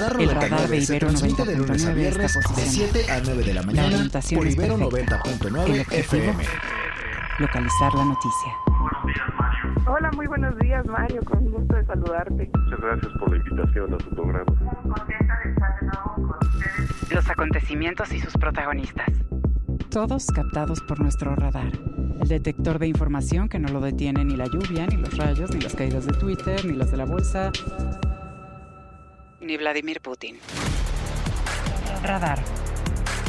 Radar El 99 radar de se Ibero transmite de lunes a 90.9 viernes de posicionado. 7 a 9 de la La mañana orientación por es Ibero perfecta. El 90.9 objetivo, FM. localizar la noticia. Hola, muy buenos días, Mario. Con gusto de saludarte. Muchas gracias por la invitación a su programa. Contenta de estar de nuevo con ustedes. Los acontecimientos y sus protagonistas. Todos captados por nuestro radar. El detector de información que no lo detiene ni la lluvia, ni los rayos, ni las caídas de Twitter, ni los de la bolsa, ni Vladimir Putin. Radar.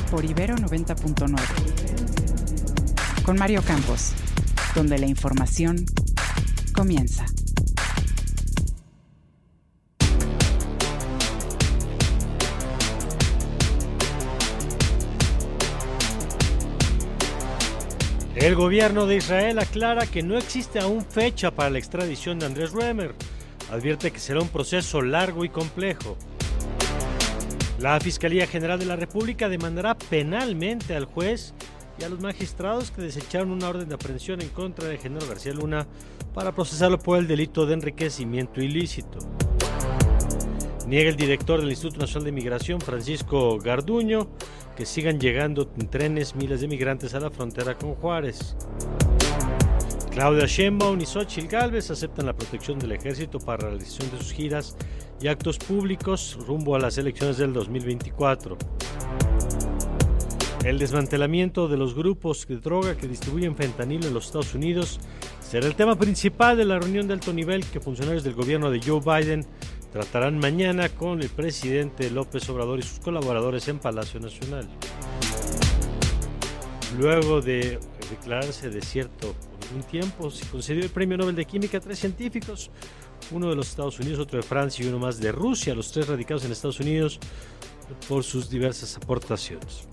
Por Ibero 90.9. Con Mario Campos. Donde la información comienza. El gobierno de Israel aclara que no existe aún fecha para la extradición de Andrés Remer. Advierte que será un proceso largo y complejo. La Fiscalía General de la República demandará penalmente al juez y a los magistrados que desecharon una orden de aprehensión en contra de Genaro García Luna para procesarlo por el delito de enriquecimiento ilícito. Niega el director del Instituto Nacional de Migración, Francisco Garduño, que sigan llegando en trenes miles de migrantes a la frontera con Juárez. Claudia Sheinbaum y Xochitl Gálvez aceptan la protección del ejército para la realización de sus giras y actos públicos rumbo a las elecciones del 2024. El desmantelamiento de los grupos de droga que distribuyen fentanilo en los Estados Unidos será el tema principal de la reunión de alto nivel que funcionarios del gobierno de Joe Biden tratarán mañana con el presidente López Obrador y sus colaboradores en Palacio Nacional. Luego de declararse desierto un tiempo, se concedió el Premio Nobel de Química a tres científicos, uno de los Estados Unidos, otro de Francia y uno más de Rusia, los tres radicados en Estados Unidos por sus diversas aportaciones.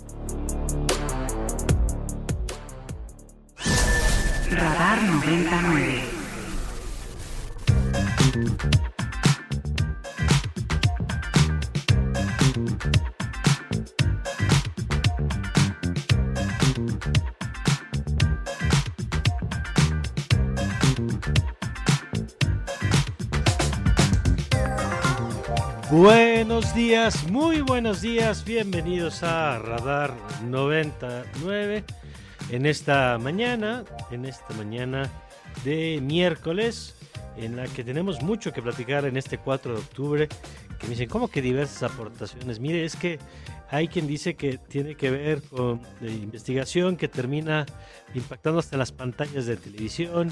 Radar 99. Buenos días, muy buenos días, bienvenidos a Radar 99 en esta mañana, en esta mañana de miércoles, en la que tenemos mucho que platicar en este 4 de octubre, que me dicen, ¿cómo que diversas aportaciones? Mire, es que hay quien dice que tiene que ver con eh, investigación que termina impactando hasta las pantallas de televisión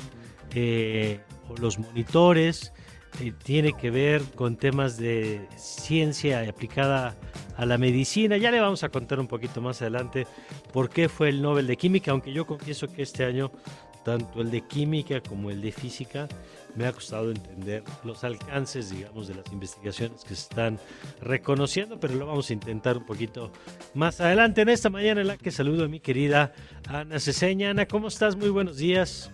eh, o los monitores, eh, tiene que ver con temas de ciencia aplicada a la medicina. Ya le vamos a contar un poquito más adelante por qué fue el Nobel de Química, aunque yo confieso que este año tanto el de química como el de física me ha costado entender los alcances, digamos, de las investigaciones que se están reconociendo, pero lo vamos a intentar un poquito más adelante en esta mañana en la que saludo a mi querida Ana Ceseña. Ana, ¿cómo estás? Muy buenos días.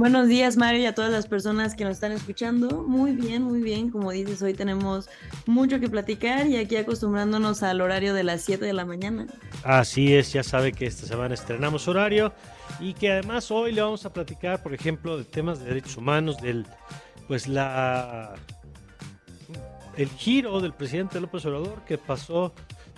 Buenos días, Mario, y a todas las personas que nos están escuchando. Muy bien, muy bien. Como dices, hoy tenemos mucho que platicar y aquí acostumbrándonos al horario de las 7 de la mañana. Así es, ya sabe que esta semana estrenamos horario y que además hoy le vamos a platicar, por ejemplo, de temas de derechos humanos, del pues la el giro del presidente López Obrador que pasó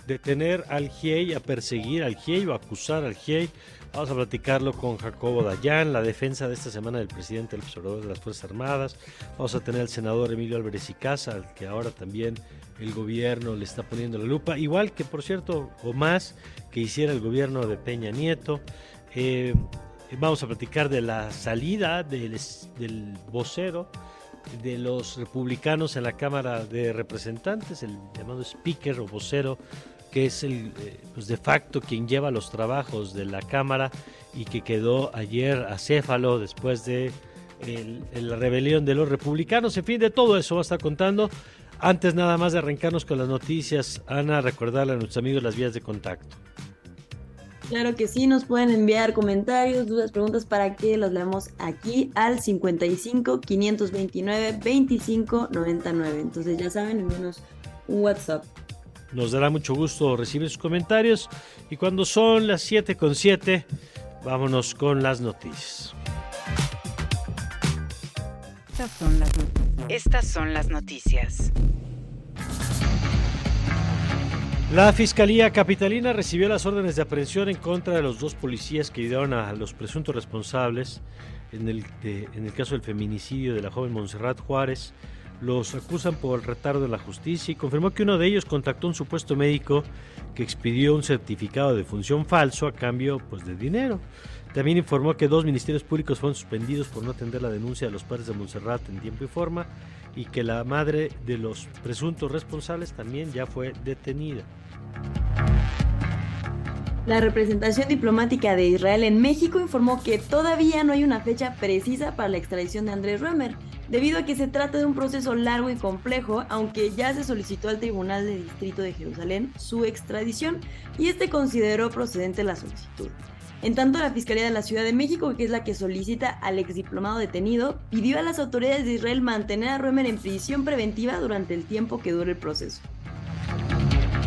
de tener al GIEI a perseguir al GIEI o acusar al GIEI. Vamos a platicarlo con Jacobo Dayan, la defensa de esta semana del presidente López Obrador de las Fuerzas Armadas. Vamos a tener al senador Emilio Álvarez y Casa, al que ahora también el gobierno le está poniendo la lupa, igual que por cierto, o más que hiciera el gobierno de Peña Nieto. Eh, vamos a platicar de la salida del, del vocero de los republicanos en la Cámara de Representantes, el llamado speaker o vocero, que es el eh, pues de facto quien lleva los trabajos de la Cámara y que quedó ayer acéfalo después de la rebelión de los republicanos. En fin, de todo eso va a estar contando. Antes nada más de arrancarnos con las noticias, Ana, recordarle a nuestros amigos las vías de contacto. Claro que sí, nos pueden enviar comentarios, dudas, preguntas para que los leamos aquí al 55 529 25 99. Entonces ya saben, envíenos un WhatsApp. Nos dará mucho gusto recibir sus comentarios. Y cuando son las 7 con 7, vámonos con las noticias. Estas son las, not- Estas son las noticias. La Fiscalía Capitalina recibió las órdenes de aprehensión en contra de los dos policías que ayudaron a los presuntos responsables en el, en el caso del feminicidio de la joven Montserrat Juárez. Los acusan por el retardo de la justicia y confirmó que uno de ellos contactó a un supuesto médico que expidió un certificado de función falso a cambio pues, de dinero. También informó que dos ministerios públicos fueron suspendidos por no atender la denuncia de los padres de Montserrat en tiempo y forma y que la madre de los presuntos responsables también ya fue detenida. La representación diplomática de Israel en México informó que todavía no hay una fecha precisa para la extradición de Andrés Römer, debido a que se trata de un proceso largo y complejo, aunque ya se solicitó al Tribunal de Distrito de Jerusalén su extradición y este consideró procedente la solicitud. En tanto, la Fiscalía de la Ciudad de México, que es la que solicita al exdiplomado detenido, pidió a las autoridades de Israel mantener a Römer en prisión preventiva durante el tiempo que dure el proceso.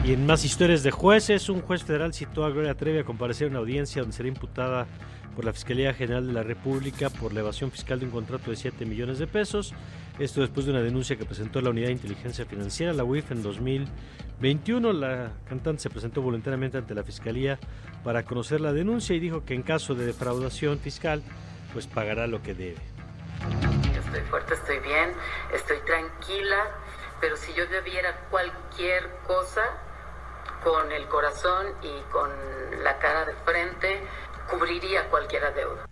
Y en más historias de jueces, un juez federal citó a Gloria Trevi a comparecer en una audiencia donde será imputada por la Fiscalía General de la República por la evasión fiscal de un contrato de 7 millones de pesos. Esto después de una denuncia que presentó la Unidad de Inteligencia Financiera, la UIF, en 2021. La cantante se presentó voluntariamente ante la Fiscalía para conocer la denuncia y dijo que en caso de defraudación fiscal, pues pagará lo que debe. Estoy fuerte, estoy bien, estoy tranquila, pero si yo debiera cualquier cosa, con el corazón y con la cara de frente, cubriría cualquier deuda.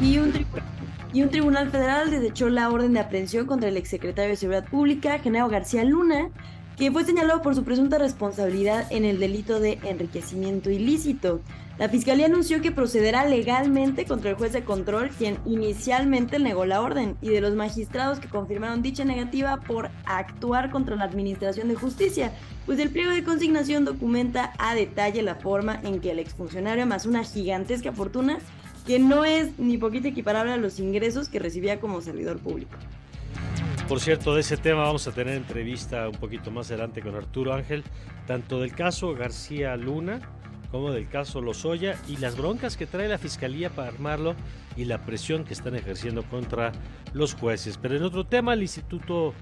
Y un, y un tribunal federal desechó la orden de aprehensión contra el exsecretario de Seguridad Pública, Genaro García Luna, que fue señalado por su presunta responsabilidad en el delito de enriquecimiento ilícito. La fiscalía anunció que procederá legalmente contra el juez de control, quien inicialmente negó la orden, y de los magistrados que confirmaron dicha negativa por actuar contra la Administración de Justicia, pues el pliego de consignación documenta a detalle la forma en que el exfuncionario amasó una gigantesca fortuna que no es ni poquito equiparable a los ingresos que recibía como servidor público. Por cierto, de ese tema vamos a tener entrevista un poquito más adelante con Arturo Ángel, tanto del caso García Luna como del caso Lozoya y las broncas que trae la fiscalía para armarlo y la presión que están ejerciendo contra los jueces. Pero en otro tema, el Instituto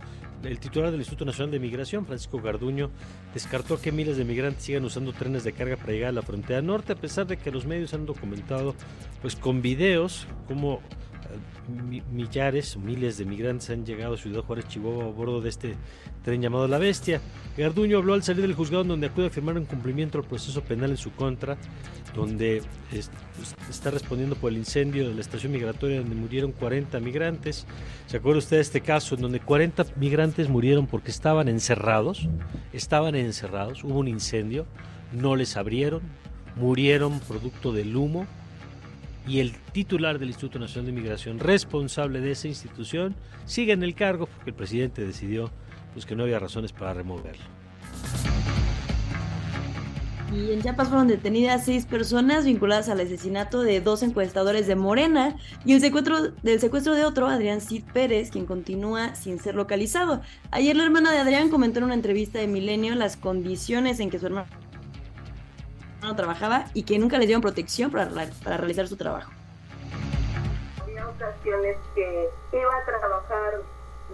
el titular del Instituto Nacional de Migración, Francisco Garduño, descartó que miles de migrantes sigan usando trenes de carga para llegar a la frontera norte, a pesar de que los medios han documentado pues con videos como millares miles de migrantes han llegado a Ciudad Juárez, Chihuahua, a bordo de este tren llamado La Bestia. Garduño habló al salir del juzgado donde acude a firmar un cumplimiento del proceso penal en su contra, donde pues, está respondiendo por el incendio de la estación migratoria donde murieron 40 migrantes. ¿Se acuerda usted de este caso en donde 40 migrantes murieron porque estaban encerrados? Estaban encerrados, hubo un incendio, no les abrieron, murieron producto del humo y el titular del Instituto Nacional de Migración, responsable de esa institución, sigue en el cargo porque el presidente decidió pues, que no había razones para removerlo. Y en Chiapas fueron detenidas seis personas vinculadas al asesinato de dos encuestadores de Morena y el secuestro del secuestro de otro, Adrián Cid Pérez, quien continúa sin ser localizado. Ayer la hermana de Adrián comentó en una entrevista de Milenio las condiciones en que su hermano trabajaba y que nunca les dieron protección para, para realizar su trabajo. Había ocasiones que iba a trabajar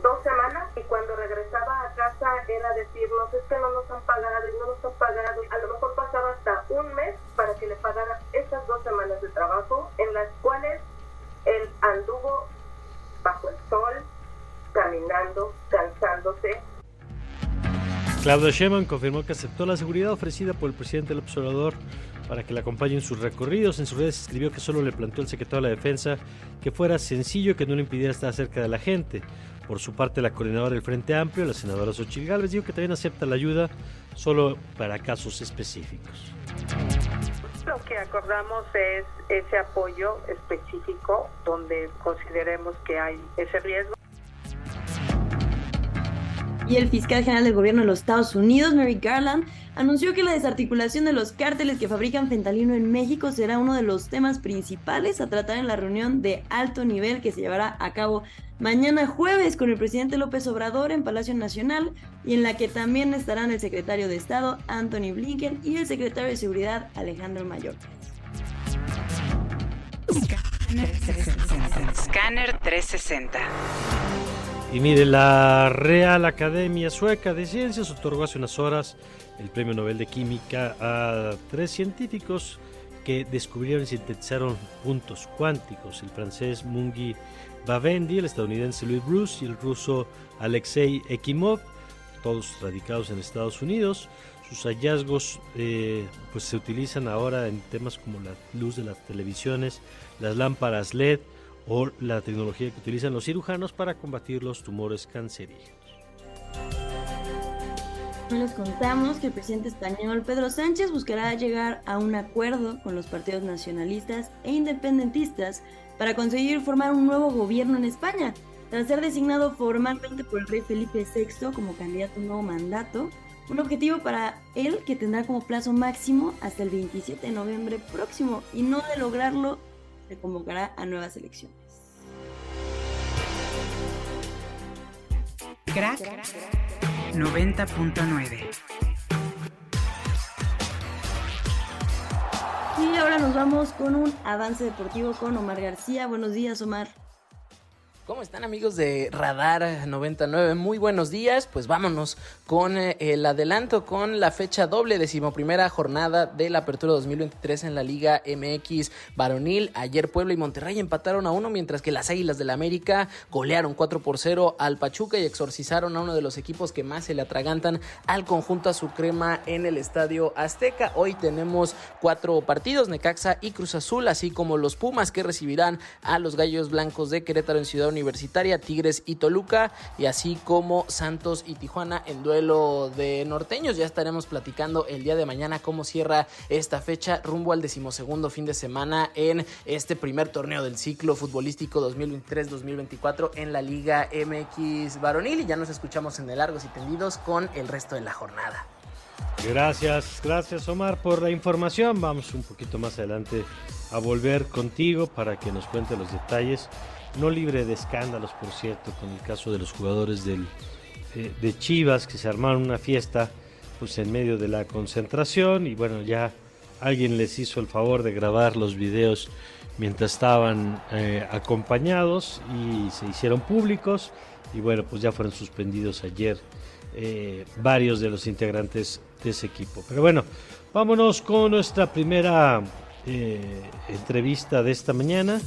dos semanas y cuando regresaba a casa era decirnos es que no nos han pagado y no nos han pagado. A lo mejor pasaba hasta un mes para que le pagara esas dos semanas de trabajo en las cuales él anduvo bajo el sol, caminando, cansándose, Claudio Sheinbaum confirmó que aceptó la seguridad ofrecida por el presidente del observador para que le acompañe en sus recorridos. En sus redes escribió que solo le planteó al secretario de la Defensa que fuera sencillo que no le impidiera estar cerca de la gente. Por su parte, la coordinadora del Frente Amplio, la senadora Xochitl Gálvez, dijo que también acepta la ayuda solo para casos específicos. Lo que acordamos es ese apoyo específico donde consideremos que hay ese riesgo. Y el fiscal general del gobierno de los Estados Unidos, Mary Garland, anunció que la desarticulación de los cárteles que fabrican fentanilo en México será uno de los temas principales a tratar en la reunión de alto nivel que se llevará a cabo mañana jueves con el presidente López Obrador en Palacio Nacional y en la que también estarán el secretario de Estado Anthony Blinken y el secretario de Seguridad Alejandro Mayorkas. Scanner 360. Y mire, la Real Academia Sueca de Ciencias otorgó hace unas horas el Premio Nobel de Química a tres científicos que descubrieron y sintetizaron puntos cuánticos, el francés Mungi Bavendi, el estadounidense Louis Bruce y el ruso Alexei Ekimov, todos radicados en Estados Unidos. Sus hallazgos eh, pues se utilizan ahora en temas como la luz de las televisiones, las lámparas LED o la tecnología que utilizan los cirujanos para combatir los tumores cancerígenos. Les contamos que el presidente español Pedro Sánchez buscará llegar a un acuerdo con los partidos nacionalistas e independentistas para conseguir formar un nuevo gobierno en España. Tras ser designado formalmente por el rey Felipe VI como candidato a un nuevo mandato, un objetivo para él que tendrá como plazo máximo hasta el 27 de noviembre próximo y no de lograrlo se convocará a nuevas elecciones. Crack 90.9. Y ahora nos vamos con un avance deportivo con Omar García. Buenos días, Omar. ¿Cómo están amigos de Radar 99? Muy buenos días. Pues vámonos con eh, el adelanto con la fecha doble, decimoprimera jornada de la Apertura 2023 en la Liga MX varonil. Ayer Puebla y Monterrey empataron a uno, mientras que las Águilas del la América golearon 4 por 0 al Pachuca y exorcizaron a uno de los equipos que más se le atragantan al conjunto a su crema en el Estadio Azteca. Hoy tenemos cuatro partidos, Necaxa y Cruz Azul, así como los Pumas que recibirán a los Gallos Blancos de Querétaro en Ciudad Universitaria, Tigres y Toluca, y así como Santos y Tijuana en duelo de norteños. Ya estaremos platicando el día de mañana cómo cierra esta fecha rumbo al decimosegundo fin de semana en este primer torneo del ciclo futbolístico 2023-2024 en la Liga MX varonil. Y ya nos escuchamos en el Largos y Tendidos con el resto de la jornada. Gracias, gracias Omar por la información. Vamos un poquito más adelante a volver contigo para que nos cuente los detalles no libre de escándalos, por cierto, con el caso de los jugadores del, eh, de Chivas que se armaron una fiesta pues en medio de la concentración y bueno, ya alguien les hizo el favor de grabar los videos mientras estaban eh, acompañados y se hicieron públicos y bueno, pues ya fueron suspendidos ayer eh, varios de los integrantes de ese equipo. Pero bueno, vámonos con nuestra primera entrevista de esta mañana.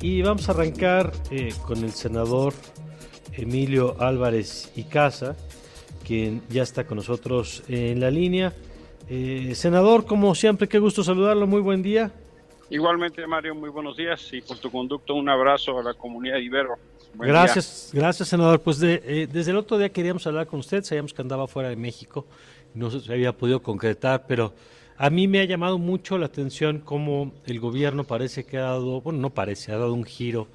Y vamos a arrancar eh, con el senador Emilio Álvarez y Casa, quien ya está con nosotros en la línea. Eh, senador, como siempre, qué gusto saludarlo, muy buen día. Igualmente, Mario, muy buenos días y por tu conducto un abrazo a la comunidad de Ibero. gracias, gracias, senador. Pues eh, desde el otro día queríamos hablar con usted, sabíamos que andaba fuera de México, no se había podido concretar, pero a mí me ha llamado mucho la atención cómo el gobierno parece que ha dado, bueno, no parece, ha dado un giro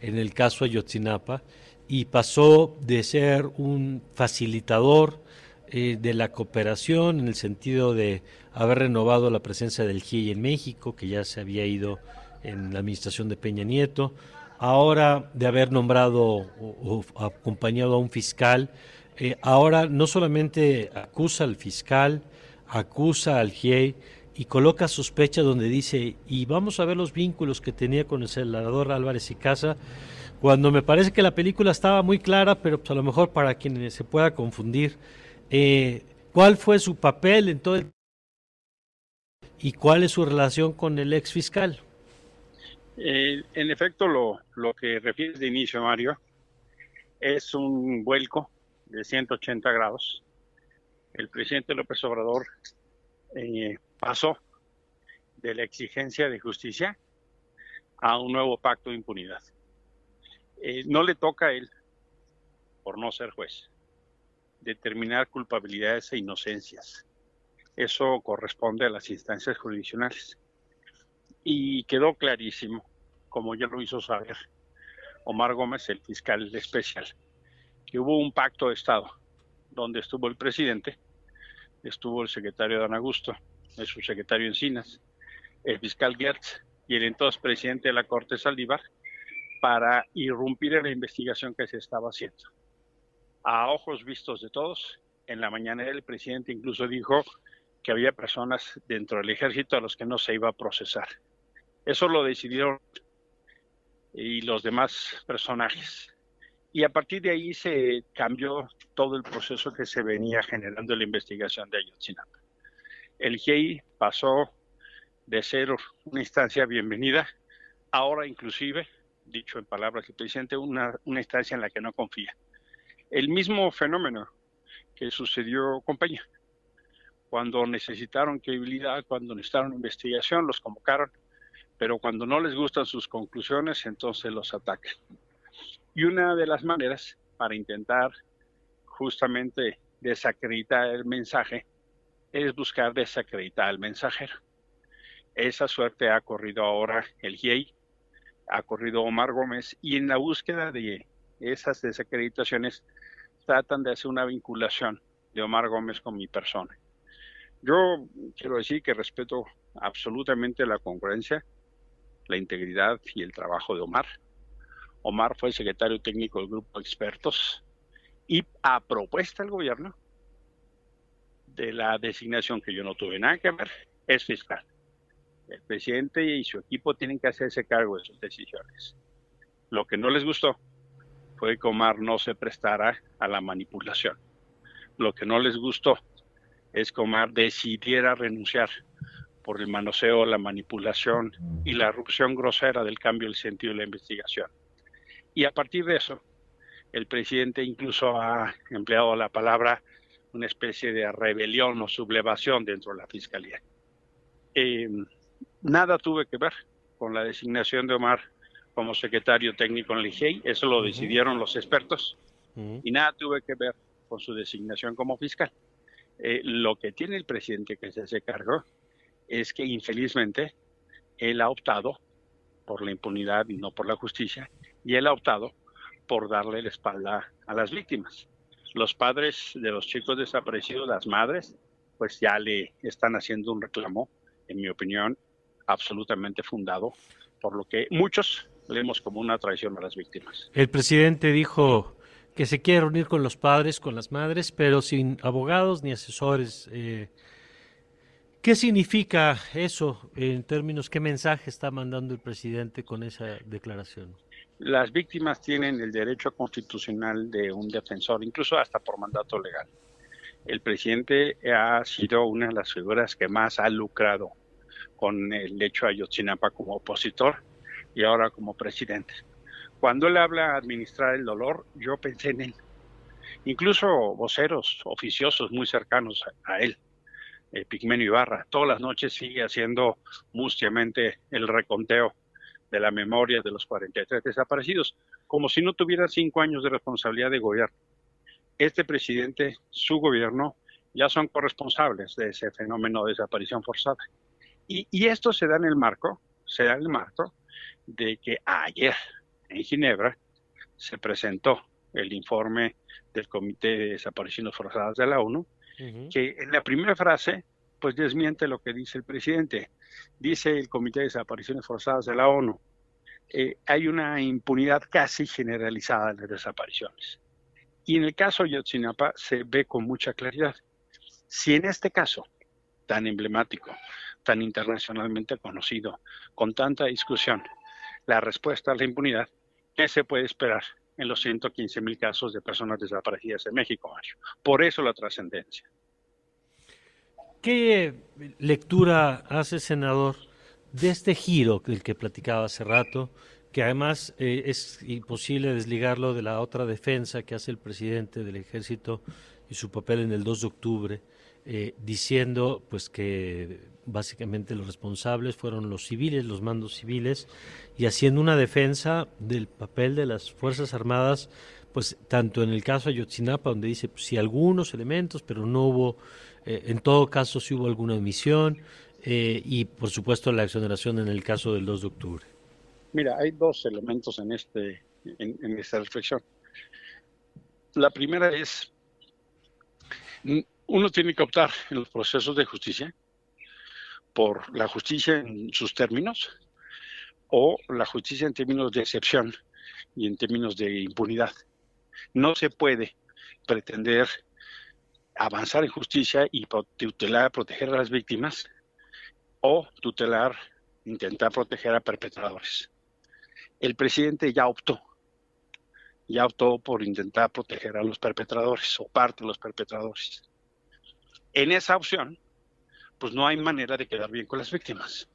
en el caso Ayotzinapa y pasó de ser un facilitador eh, de la cooperación en el sentido de haber renovado la presencia del GIE en México, que ya se había ido en la administración de Peña Nieto, ahora de haber nombrado o, acompañado a un fiscal, eh, ahora no solamente acusa al fiscal, acusa al GIEI y coloca sospecha donde dice, y vamos a ver los vínculos que tenía con el senador Álvarez y Casa, cuando me parece que la película estaba muy clara, pero pues a lo mejor para quienes se pueda confundir, eh, ¿cuál fue su papel en todo el... y cuál es su relación con el ex fiscal? Eh, en efecto, lo, lo que refieres de inicio, Mario, es un vuelco de 180 grados el presidente López Obrador eh, pasó de la exigencia de justicia a un nuevo pacto de impunidad. Eh, no le toca a él, por no ser juez, determinar culpabilidades e inocencias. Eso corresponde a las instancias jurisdiccionales. Y quedó clarísimo, como ya lo hizo saber Omar Gómez, el fiscal especial, que hubo un pacto de Estado donde estuvo el presidente estuvo el secretario Dan Augusto, el subsecretario Encinas, el fiscal Gertz y el entonces presidente de la Corte Saldívar para irrumpir en la investigación que se estaba haciendo. A ojos vistos de todos, en la mañana el presidente incluso dijo que había personas dentro del ejército a los que no se iba a procesar. Eso lo decidieron y los demás personajes. Y a partir de ahí se cambió todo el proceso que se venía generando en la investigación de Ayotzinapa. El GEI pasó de ser una instancia bienvenida, ahora inclusive, dicho en palabras del presidente, una, una instancia en la que no confía. El mismo fenómeno que sucedió con Peña. Cuando necesitaron credibilidad, cuando necesitaron investigación, los convocaron, pero cuando no les gustan sus conclusiones, entonces los atacan. Y una de las maneras para intentar justamente desacreditar el mensaje es buscar desacreditar al mensajero. Esa suerte ha corrido ahora el GIEI, ha corrido Omar Gómez, y en la búsqueda de esas desacreditaciones tratan de hacer una vinculación de Omar Gómez con mi persona. Yo quiero decir que respeto absolutamente la congruencia, la integridad y el trabajo de Omar. Omar fue secretario técnico del grupo de expertos y a propuesta del gobierno de la designación que yo no tuve nada que ver, es fiscal. El presidente y su equipo tienen que hacerse cargo de sus decisiones. Lo que no les gustó fue que Omar no se prestara a la manipulación. Lo que no les gustó es que Omar decidiera renunciar por el manoseo, la manipulación y la erupción grosera del cambio del sentido de la investigación. Y a partir de eso, el presidente incluso ha empleado la palabra una especie de rebelión o sublevación dentro de la fiscalía. Eh, nada tuve que ver con la designación de Omar como secretario técnico en el IGEI, eso lo decidieron los expertos, y nada tuve que ver con su designación como fiscal. Eh, lo que tiene el presidente que se hace cargo es que infelizmente él ha optado por la impunidad y no por la justicia, y él ha optado por darle la espalda a las víctimas. Los padres de los chicos desaparecidos, las madres, pues ya le están haciendo un reclamo, en mi opinión, absolutamente fundado, por lo que muchos leemos como una traición a las víctimas. El presidente dijo que se quiere reunir con los padres, con las madres, pero sin abogados ni asesores. Eh, ¿Qué significa eso en términos, qué mensaje está mandando el presidente con esa declaración? Las víctimas tienen el derecho constitucional de un defensor, incluso hasta por mandato legal. El presidente ha sido una de las figuras que más ha lucrado con el hecho de Ayotzinapa como opositor y ahora como presidente. Cuando él habla administrar el dolor, yo pensé en él. Incluso voceros oficiosos muy cercanos a, él, eh, Pigmenio Ibarra, todas las noches sigue haciendo mustiamente el reconteo de la memoria de los 43 desaparecidos, como si no tuviera cinco años de responsabilidad de gobierno. Este presidente, su gobierno, ya son corresponsables de ese fenómeno de desaparición forzada. Y, y esto se da en el marco, se da en el marco de que ayer en Ginebra se presentó el informe del Comité de Desapariciones Forzadas de la ONU, que en la primera frase pues desmiente lo que dice el presidente. Dice el Comité de Desapariciones Forzadas de la ONU, eh, hay una impunidad casi generalizada de las desapariciones. Y en el caso de Yotzinapa se ve con mucha claridad. Si en este caso, tan emblemático, tan internacionalmente conocido, con tanta discusión, la respuesta a la impunidad, ¿qué se puede esperar en los 115 mil casos de personas desaparecidas en México, Mario? Por eso la trascendencia. ¿Qué lectura hace, senador, de este giro del que platicaba hace rato, que además eh, es imposible desligarlo de la otra defensa que hace el presidente del ejército y su papel en el 2 de octubre, eh, diciendo pues que básicamente los responsables fueron los civiles, los mandos civiles, y haciendo una defensa del papel de las Fuerzas Armadas, pues tanto en el caso de Ayotzinapa, donde dice pues, sí algunos elementos, pero no hubo, eh, en todo caso sí hubo alguna omisión, eh, y por supuesto la exoneración en el caso del 2 de octubre. Mira, hay dos elementos en, este, en esta reflexión. La primera es uno tiene que optar en los procesos de justicia por la justicia en sus términos o la justicia en términos de excepción y en términos de impunidad. No se puede pretender avanzar en justicia y tutelar, proteger a las víctimas o tutelar, intentar proteger a perpetradores. el presidente ya optó, ya optó por intentar proteger a los perpetradores o parte de los perpetradores. En esa opción, pues no hay manera de quedar bien con las víctimas.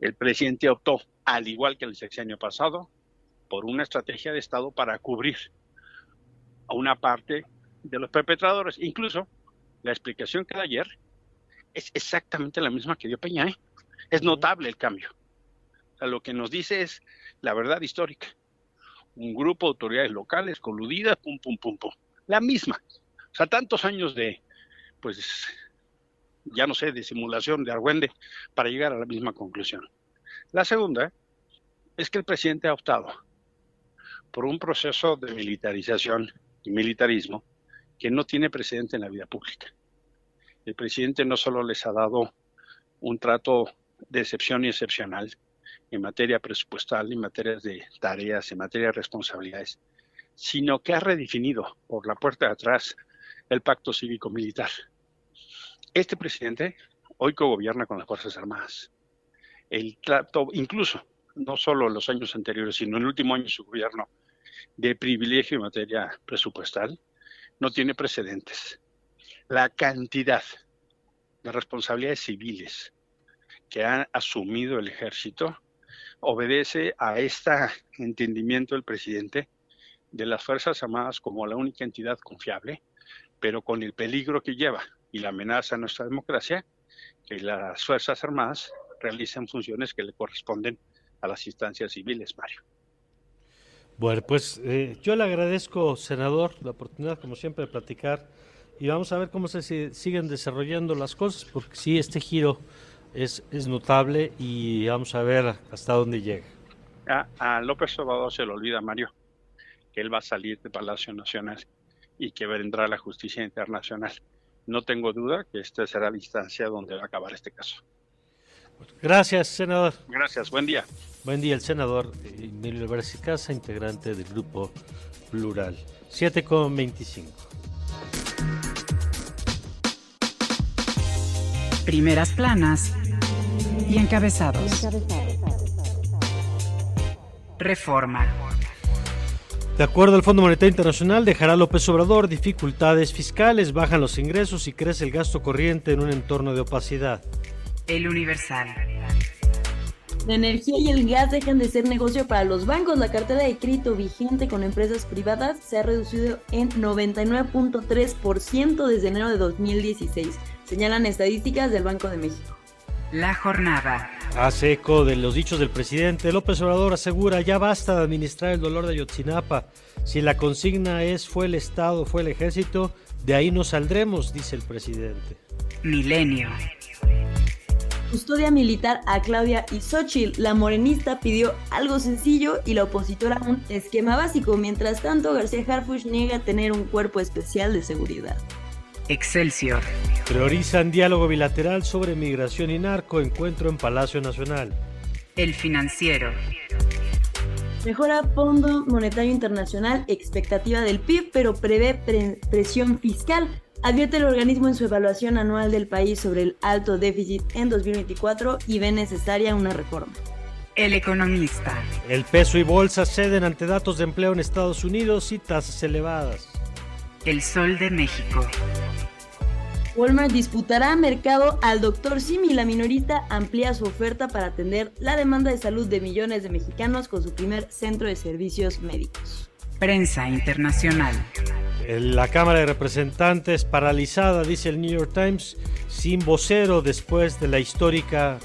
El presidente optó, al igual que el sexenio pasado, por una estrategia de Estado para cubrir a una parte de los perpetradores. Incluso la explicación que da ayer es exactamente la misma que dio Peña. ¿eh? Es notable el cambio. O sea, lo que nos dice es la verdad histórica. Un grupo de autoridades locales coludidas, pum, pum, pum, pum. La misma. O sea, tantos años de, pues, ya no sé, de simulación de Argüende para llegar a la misma conclusión. La segunda es que el presidente ha optado por un proceso de militarización y militarismo que no tiene precedente en la vida pública. El presidente no solo les ha dado un trato de excepción y excepcional en materia presupuestal, en materia de tareas, en materia de responsabilidades, sino que ha redefinido por la puerta de atrás el pacto cívico-militar. Este presidente hoy co-gobierna con las Fuerzas Armadas. El trato, incluso, no solo en los años anteriores, sino en el último año de su gobierno, de privilegio en materia presupuestal, no tiene precedentes. La cantidad de responsabilidades civiles que ha asumido el ejército obedece a este entendimiento del presidente de las Fuerzas Armadas como la única entidad confiable, pero con el peligro que lleva y la amenaza a nuestra democracia, que las Fuerzas Armadas realicen funciones que le corresponden a las instancias civiles, Mario. Bueno, pues eh, yo le agradezco, senador, la oportunidad, como siempre, de platicar y vamos a ver cómo se siguen desarrollando las cosas, porque sí, este giro es, es notable y vamos a ver hasta dónde llega. A, López Obrador se le olvida, Mario, que él va a salir de Palacio Nacional y que vendrá la justicia internacional. No tengo duda que esta será la instancia donde va a acabar este caso. Gracias, senador. Gracias, buen día. Buen día, el senador Emilio Álvarez y Casa, integrante del Grupo Plural. 7,25. Primeras planas y encabezados. Reforma. De acuerdo al Fondo Monetario Internacional, dejará López Obrador dificultades fiscales, bajan los ingresos y crece el gasto corriente en un entorno de opacidad. El Universal. La energía y el gas dejan de ser negocio para los bancos. La cartera de crédito vigente con empresas privadas se ha reducido en 99.3% desde enero de 2016, señalan estadísticas del Banco de México. La jornada. Hace eco de los dichos del presidente, López Obrador asegura, ya basta de administrar el dolor de Ayotzinapa. Si la consigna es fue el Estado, fue el ejército, de ahí no saldremos, dice el presidente. Milenio. Custodia militar a Claudia y Xochitl. La morenista pidió algo sencillo y la opositora un esquema básico. Mientras tanto, García Harfuch niega tener un cuerpo especial de seguridad. Excelsior. Priorizan diálogo bilateral sobre migración y narco. Encuentro en Palacio Nacional. El financiero. Mejora Fondo Monetario Internacional expectativa del PIB, pero prevé presión fiscal. Advierte el organismo en su evaluación anual del país sobre el alto déficit en 2024 y ve necesaria una reforma. El economista. El peso y bolsa ceden ante datos de empleo en Estados Unidos y tasas elevadas. El sol de México. Walmart disputará mercado al Dr. Simi. La minorista amplía su oferta para atender la demanda de salud de millones de mexicanos con su primer centro de servicios médicos. Prensa internacional. La Cámara de Representantes paralizada, dice el New York Times, sin vocero después de la histórica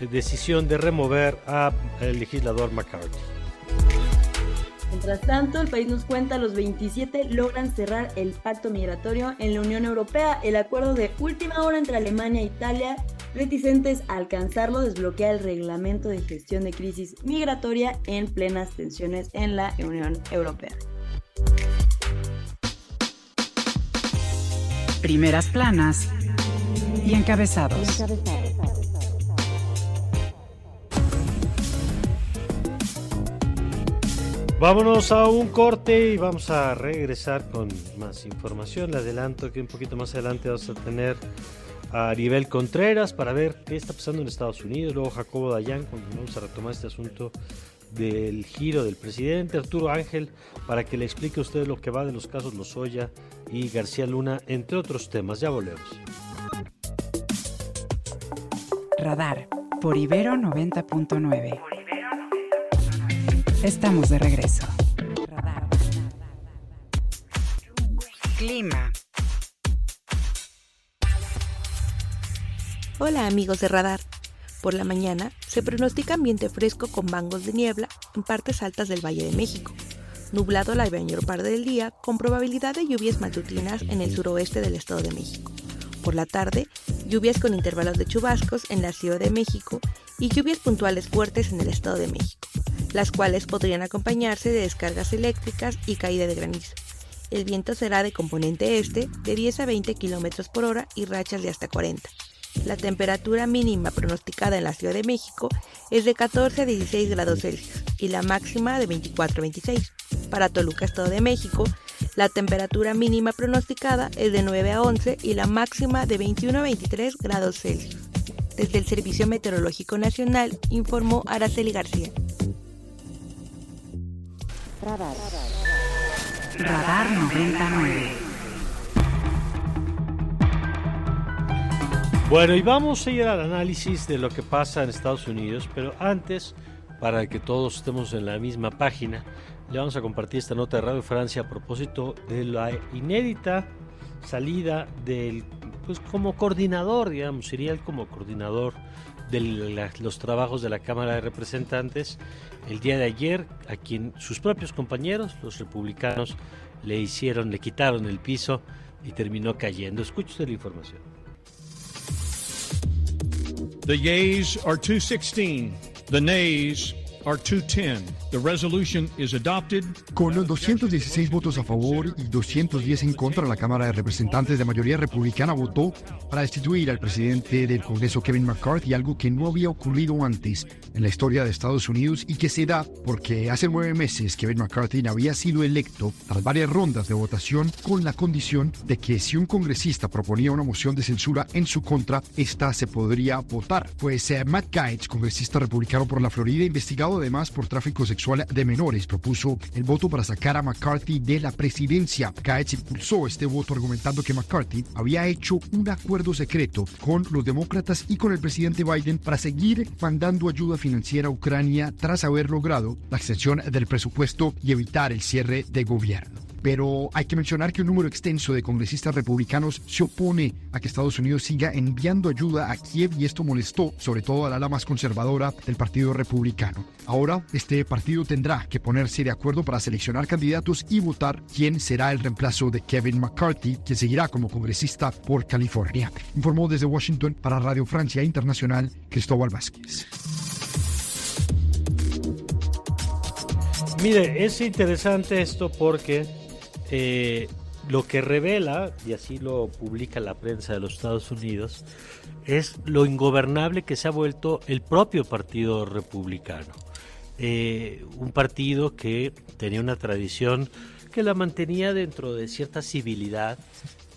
decisión de remover al legislador McCarthy. Mientras tanto, el país nos cuenta, los 27 logran cerrar el pacto migratorio en la Unión Europea. El acuerdo de última hora entre Alemania e Italia, reticentes a alcanzarlo, desbloquea el reglamento de gestión de crisis migratoria en plenas tensiones en la Unión Europea. primeras planas y encabezados. Vámonos a un corte y vamos a regresar con más información. Le adelanto que un poquito más adelante vamos a tener a Aribel Contreras para ver qué está pasando en Estados Unidos. Luego Jacobo Dayan, cuando vamos a retomar este asunto del giro del presidente Arturo Ángel para que le explique a usted lo que va de los casos Lozoya y García Luna, entre otros temas. Ya volvemos. Radar por Ibero 90.9. Estamos de regreso. Radar. Clima. Hola amigos de Radar. Por la mañana se pronostica ambiente fresco con bangos de niebla en partes altas del Valle de México. Nublado la mayor parte del día con probabilidad de lluvias matutinas en el suroeste del Estado de México. Por la tarde, lluvias con intervalos de chubascos en la Ciudad de México y lluvias puntuales fuertes en el Estado de México, las cuales podrían acompañarse de descargas eléctricas y caída de granizo. El viento será de componente este de 10 a 20 km por hora y rachas de hasta 40. La temperatura mínima pronosticada en la Ciudad de México es de 14 a 16 grados Celsius y la máxima de 24 a 26. Para Toluca, Estado de México, la temperatura mínima pronosticada es de 9 a 11 y la máxima de 21 a 23 grados Celsius. Desde el Servicio Meteorológico Nacional informó Araceli García. Radar. Radar 99. Bueno, y vamos a ir al análisis de lo que pasa en Estados Unidos, pero antes, para que todos estemos en la misma página, le vamos a compartir esta nota de Radio Francia a propósito de la inédita salida del, pues como coordinador, digamos, sería él como coordinador de los trabajos de la Cámara de Representantes el día de ayer, a quien sus propios compañeros, los republicanos, le hicieron, le quitaron el piso y terminó cayendo. Escuche la información. The yeas are 216. The nays are 210. The resolution is adopted. Con 216 votos a favor y 210 en contra, la Cámara de Representantes de mayoría republicana votó para destituir al presidente del Congreso Kevin McCarthy, algo que no había ocurrido antes en la historia de Estados Unidos y que se da porque hace nueve meses Kevin McCarthy había sido electo tras varias rondas de votación con la condición de que si un congresista proponía una moción de censura en su contra, esta se podría votar. Pues eh, Matt Gaetz, congresista republicano por la Florida, investigado además por tráfico sexual de menores, propuso el voto para sacar a McCarthy de la presidencia. Gaetz impulsó este voto argumentando que McCarthy había hecho un acuerdo secreto con los demócratas y con el presidente Biden para seguir mandando ayuda financiera a Ucrania tras haber logrado la extensión del presupuesto y evitar el cierre de gobierno pero hay que mencionar que un número extenso de congresistas republicanos se opone a que Estados Unidos siga enviando ayuda a Kiev y esto molestó sobre todo al ala más conservadora del Partido Republicano. Ahora, este partido tendrá que ponerse de acuerdo para seleccionar candidatos y votar quién será el reemplazo de Kevin McCarthy, que seguirá como congresista por California. Informó desde Washington para Radio Francia Internacional Cristóbal Vázquez. Mire, es interesante esto porque eh, lo que revela, y así lo publica la prensa de los Estados Unidos, es lo ingobernable que se ha vuelto el propio Partido Republicano. Eh, un partido que tenía una tradición que la mantenía dentro de cierta civilidad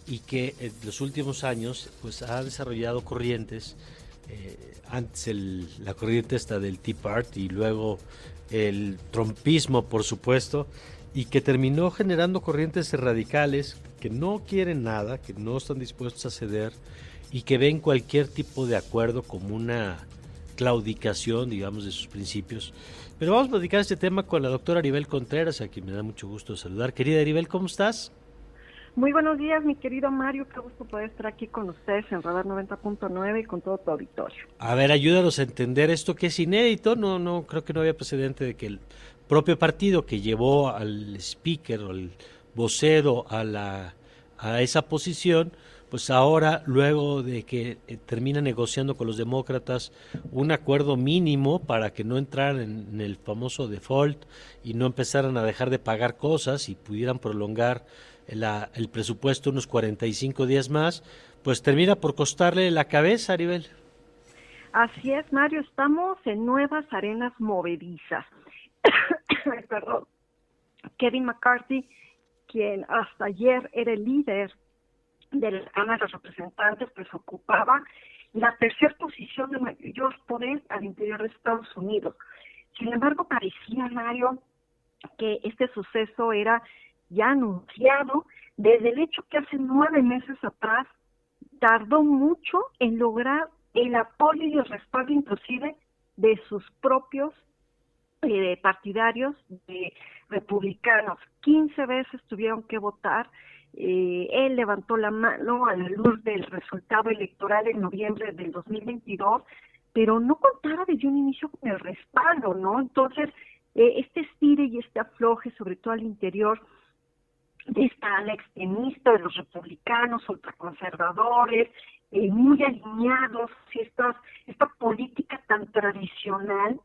y que en los últimos años pues ha desarrollado corrientes eh, antes la corriente esta del Tea Party y luego el trompismo por supuesto y que terminó generando corrientes radicales que no quieren nada, que no están dispuestos a ceder y que ven cualquier tipo de acuerdo como una claudicación, digamos, de sus principios. Pero vamos a platicar este tema con la doctora Aribel Contreras, a quien me da mucho gusto saludar. Querida Aribel, ¿cómo estás? Muy buenos días, mi querido Mario. Qué gusto poder estar aquí con ustedes en Radar 90.9 y con todo tu auditorio. A ver, ayúdanos a entender esto que es inédito. No, no, creo que no había precedente de que el propio partido que llevó al speaker o al vocero a, la, a esa posición, pues ahora, luego de que eh, termina negociando con los demócratas un acuerdo mínimo para que no entraran en, el famoso default y no empezaran a dejar de pagar cosas y pudieran prolongar el presupuesto unos 45 días más, pues termina por costarle la cabeza, Aribel. Así es, Mario, estamos en nuevas arenas movedizas. perdón, Kevin McCarthy, quien hasta ayer era el líder de la Cámara de Representantes, pues ocupaba la tercera posición de mayor poder al interior de Estados Unidos. Sin embargo, parecía, Mario, que este suceso era ya anunciado desde el hecho que hace nueve meses atrás tardó mucho en lograr el apoyo y el respaldo inclusive de sus propios eh, partidarios de republicanos. 15 veces tuvieron que votar. Eh, él levantó la mano a la luz del resultado electoral en noviembre del 2022, pero no contaba desde un inicio con el respaldo, ¿no? Entonces, eh, este estire y este afloje, sobre todo al interior de esta ala extremista de los republicanos, ultraconservadores, eh, muy alineados, esta, esta política tan tradicional,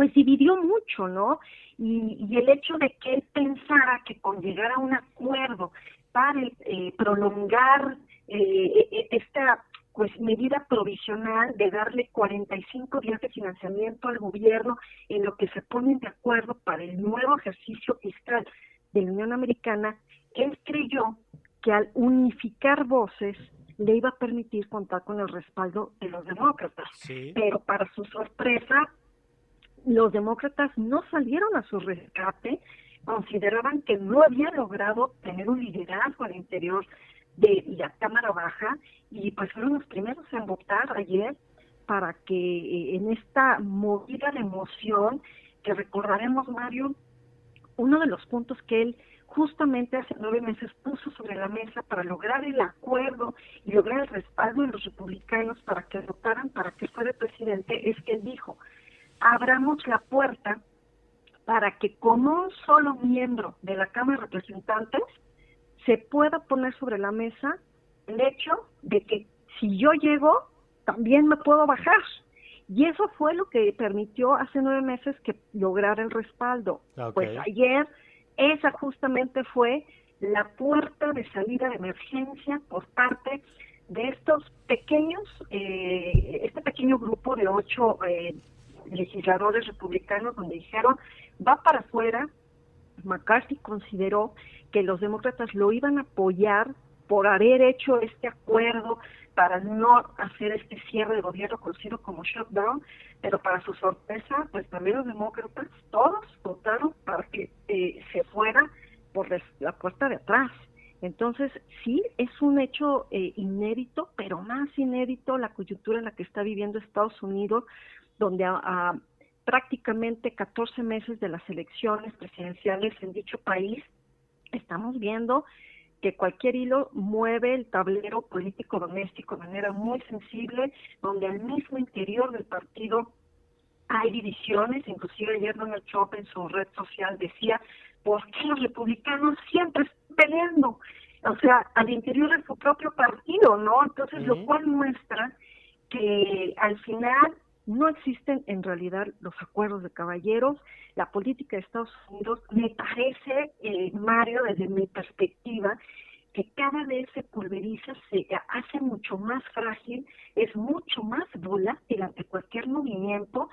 pues dividió mucho, ¿no? Y, y, el hecho de que él pensara que con llegar a un acuerdo para eh, prolongar eh, e, e, esta pues medida provisional de darle 45 días de financiamiento al gobierno en lo que se ponen de acuerdo para el nuevo ejercicio fiscal de la Unión Americana, él creyó que al unificar voces le iba a permitir contar con el respaldo de los demócratas. Pero para su sorpresa, los demócratas no salieron a su rescate, consideraban que no había logrado tener un liderazgo al interior de la Cámara Baja y pues fueron los primeros en votar ayer para que eh, en esta movida de emoción que recordaremos Mario, uno de los puntos que él justamente hace nueve meses puso sobre la mesa para lograr el acuerdo y lograr el respaldo de los republicanos para que votaran para que fuera presidente, es que él dijo, abramos la puerta para que como un solo miembro de la Cámara de Representantes se pueda poner sobre la mesa el hecho de que si yo llego, también me puedo bajar. Y eso fue lo que permitió hace nueve meses que lograr el respaldo. Pues ayer esa justamente fue la puerta de salida de emergencia por parte de estos pequeños, eh, este pequeño grupo de ocho eh, legisladores republicanos donde dijeron, va para afuera, McCarthy consideró que los demócratas lo iban a apoyar por haber hecho este acuerdo para no hacer este cierre de gobierno conocido como shutdown, pero para su sorpresa, pues también los demócratas, todos votaron para que eh, se fuera por la puerta de atrás. Entonces, sí, es un hecho eh, inédito, pero más inédito la coyuntura en la que está viviendo Estados Unidos, donde a, prácticamente 14 meses de las elecciones presidenciales en dicho país, estamos viendo que cualquier hilo mueve el tablero político doméstico de manera muy sensible, donde al mismo interior del partido hay divisiones, inclusive ayer Donald Trump en su red social decía, ¿por qué los republicanos siempre están peleando? O sea, al interior de su propio partido, ¿no? Entonces, lo cual muestra que al final no existen en realidad los acuerdos de caballeros. La política de Estados Unidos me parece, eh, Mario, desde mi perspectiva, que cada vez se pulveriza, se hace mucho más frágil, es mucho más volátil ante cualquier movimiento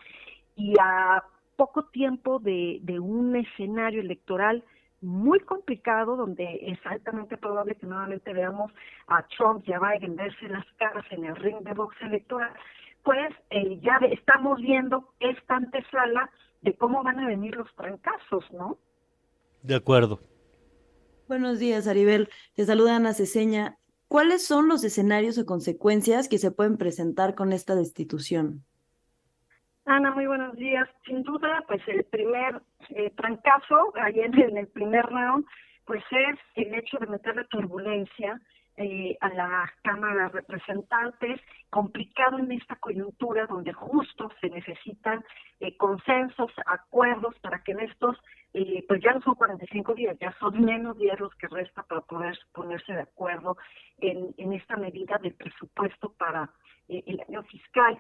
y a poco tiempo de, de un escenario electoral muy complicado donde es altamente probable que nuevamente veamos a Trump y a Biden verse las caras en el ring de box electoral pues eh, ya estamos viendo esta antesala de cómo van a venir los trancazos, ¿no? De acuerdo. Buenos días, Aribel. Te saluda Ana Ceseña. ¿Cuáles son los escenarios o consecuencias que se pueden presentar con esta destitución? Ana, muy buenos días. Sin duda, pues el primer eh, trancazo, ayer en el primer round, pues es el hecho de meterle turbulencia eh, a la Cámara de Representantes, complicado en esta coyuntura donde justo se necesitan eh, consensos, acuerdos para que en estos, eh, pues ya no son 45 días, ya son menos días los que resta para poder ponerse de acuerdo en, en esta medida del presupuesto para el año fiscal.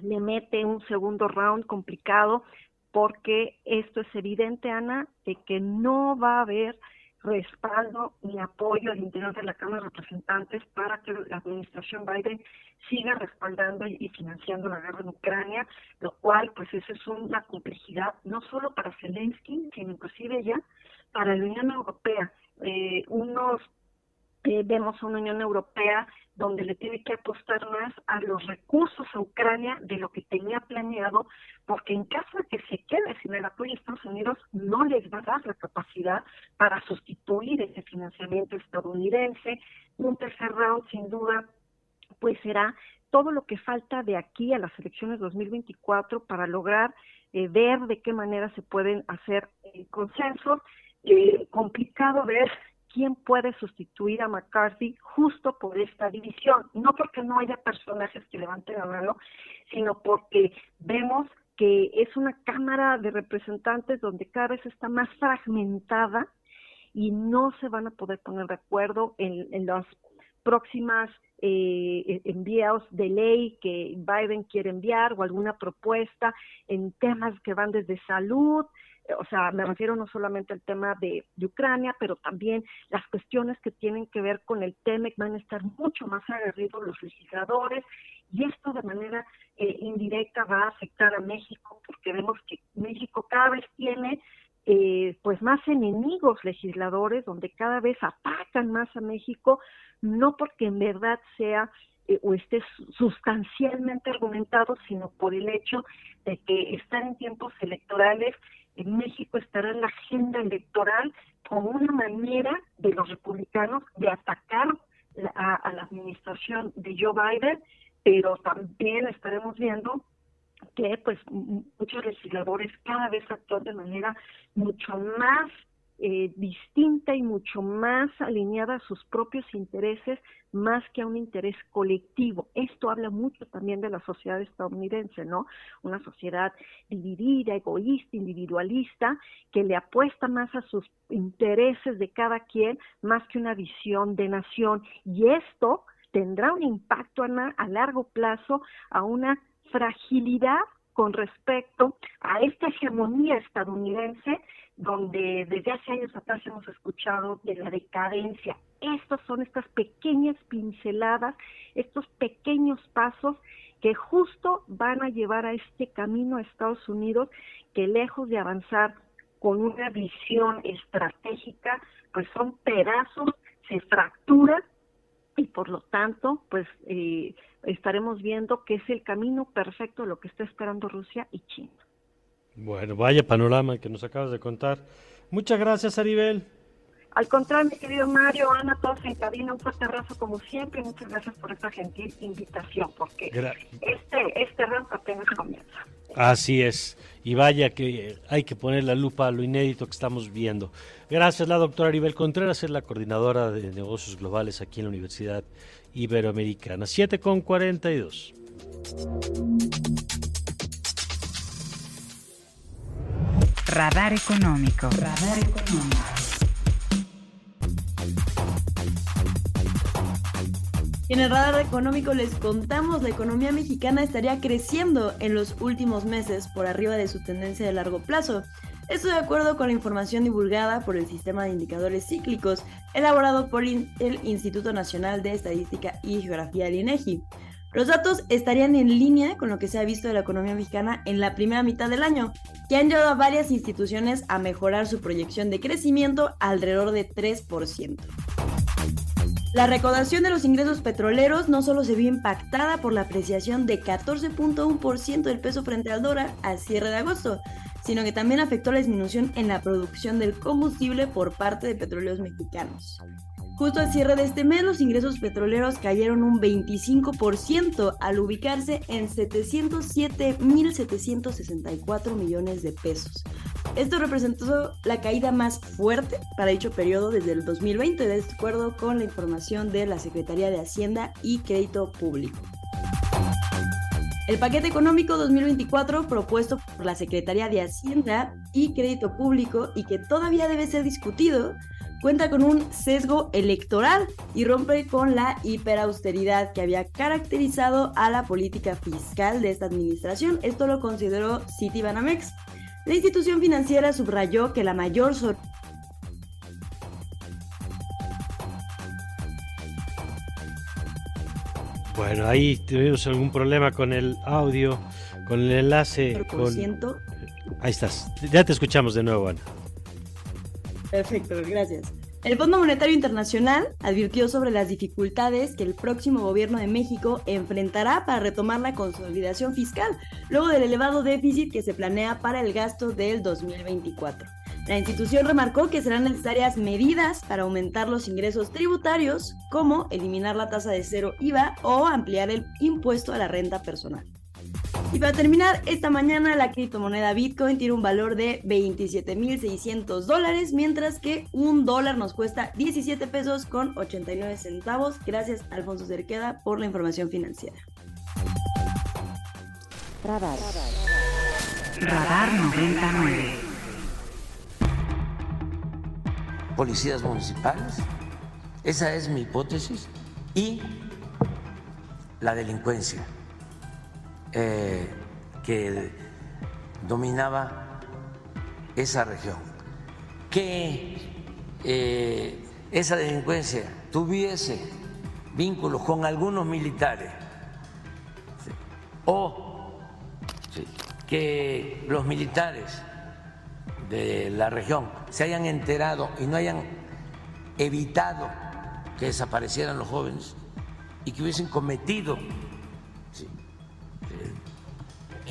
Le mete un segundo round complicado porque esto es evidente, Ana, de que no va a haber respaldo y apoyo al interior de la Cámara de Representantes para que la administración Biden siga respaldando y financiando la guerra en Ucrania, lo cual pues esa es una complejidad no solo para Zelensky, sino inclusive ya para la Unión Europea. Eh, unos eh, vemos una Unión Europea donde le tiene que apostar más a los recursos a Ucrania de lo que tenía planeado, porque en caso de que se quede sin el apoyo de Estados Unidos, no les va a dar la capacidad para sustituir ese financiamiento estadounidense. Un tercer round, sin duda, pues será todo lo que falta de aquí a las elecciones 2024 para lograr eh, ver de qué manera se pueden hacer eh, consensos. Eh, complicado ver quién puede sustituir a McCarthy justo por esta división, no porque no haya personajes que levanten la mano, sino porque vemos que es una Cámara de Representantes donde cada vez está más fragmentada y no se van a poder poner de acuerdo en, las próximas eh, envíos de ley que Biden quiere enviar o alguna propuesta en temas que van desde salud, o sea, me refiero no solamente al tema de, Ucrania, pero también las cuestiones que tienen que ver con el TEMEC van a estar mucho más aguerridos los legisladores y esto de manera eh, indirecta va a afectar a México porque vemos que México cada vez tiene eh, pues más enemigos legisladores donde cada vez atacan más a México no porque en verdad sea eh, o esté sustancialmente argumentado, sino por el hecho de que están en tiempos electorales en México estará en la agenda electoral como una manera de los republicanos de atacar a, la administración de Joe Biden, pero también estaremos viendo que pues muchos legisladores cada vez actúan de manera mucho más eh, distinta y mucho más alineada a sus propios intereses más que a un interés colectivo. Esto habla mucho también de la sociedad estadounidense, ¿no? Una sociedad dividida, egoísta, individualista, que le apuesta más a sus intereses de cada quien más que una visión de nación. Y esto tendrá un impacto a largo plazo a una fragilidad con respecto a esta hegemonía estadounidense donde desde hace años atrás hemos escuchado de la decadencia. Estas son estas pequeñas pinceladas, estos pequeños pasos que justo van a llevar a este camino a Estados Unidos que lejos de avanzar con una visión estratégica, pues son pedazos, se fracturan y por lo tanto, pues eh, estaremos viendo que es el camino perfecto lo que está esperando Rusia y China. Bueno, vaya panorama que nos acabas de contar. Muchas gracias, Aribel. Al contrario, mi querido Mario, Ana, todos en cabina, un fuerte abrazo como siempre. Muchas gracias por esta gentil invitación, porque este, este round apenas comienza. Así es. Y vaya que hay que poner la lupa a lo inédito que estamos viendo. Gracias, la doctora Aribel Contreras, es la coordinadora de negocios globales aquí en la Universidad Iberoamericana. 7 con 42. Radar económico. Radar económico. En el radar económico les contamos, la economía mexicana estaría creciendo en los últimos meses por arriba de su tendencia de largo plazo. Esto de acuerdo con la información divulgada por el Sistema de Indicadores Cíclicos, elaborado por el Instituto Nacional de Estadística y Geografía del INEGI. Los datos estarían en línea con lo que se ha visto de la economía mexicana en la primera mitad del año, que han llevado a varias instituciones a mejorar su proyección de crecimiento alrededor de 3%. La recaudación de los ingresos petroleros no solo se vio impactada por la apreciación de 14.1% del peso frente al dólar al cierre de agosto, sino que también afectó la disminución en la producción del combustible por parte de petróleos mexicanos. Justo al cierre de este mes, los ingresos petroleros cayeron un 25% al ubicarse en 707.764 millones de pesos. Esto representó la caída más fuerte para dicho periodo desde el 2020, de acuerdo con la información de la Secretaría de Hacienda y Crédito Público. El paquete económico 2024 propuesto por la Secretaría de Hacienda y Crédito Público y que todavía debe ser discutido cuenta con un sesgo electoral y rompe con la hiperausteridad que había caracterizado a la política fiscal de esta administración. Esto lo consideró Citibanamex. La institución financiera subrayó que la mayor Bueno, ahí tuvimos algún problema con el audio, con el enlace. Con... Ahí estás. Ya te escuchamos de nuevo, Ana. Perfecto, gracias. El Fondo Monetario Internacional advirtió sobre las dificultades que el próximo gobierno de México enfrentará para retomar la consolidación fiscal, luego del elevado déficit que se planea para el gasto del 2024. La institución remarcó que serán necesarias medidas para aumentar los ingresos tributarios, como eliminar la tasa de cero IVA o ampliar el impuesto a la renta personal. Y para terminar, esta mañana la criptomoneda Bitcoin tiene un valor de 27.600 dólares, mientras que un dólar nos cuesta 17 pesos con 89 centavos. Gracias, Alfonso Cerqueda, por la información financiera. Radar. Radar 99. Policías municipales, esa es mi hipótesis, y la delincuencia eh, que dominaba esa región, que eh, esa delincuencia tuviese vínculos con algunos militares. O que los militares de la región se hayan enterado y no hayan evitado que desaparecieran los jóvenes y que hubiesen cometido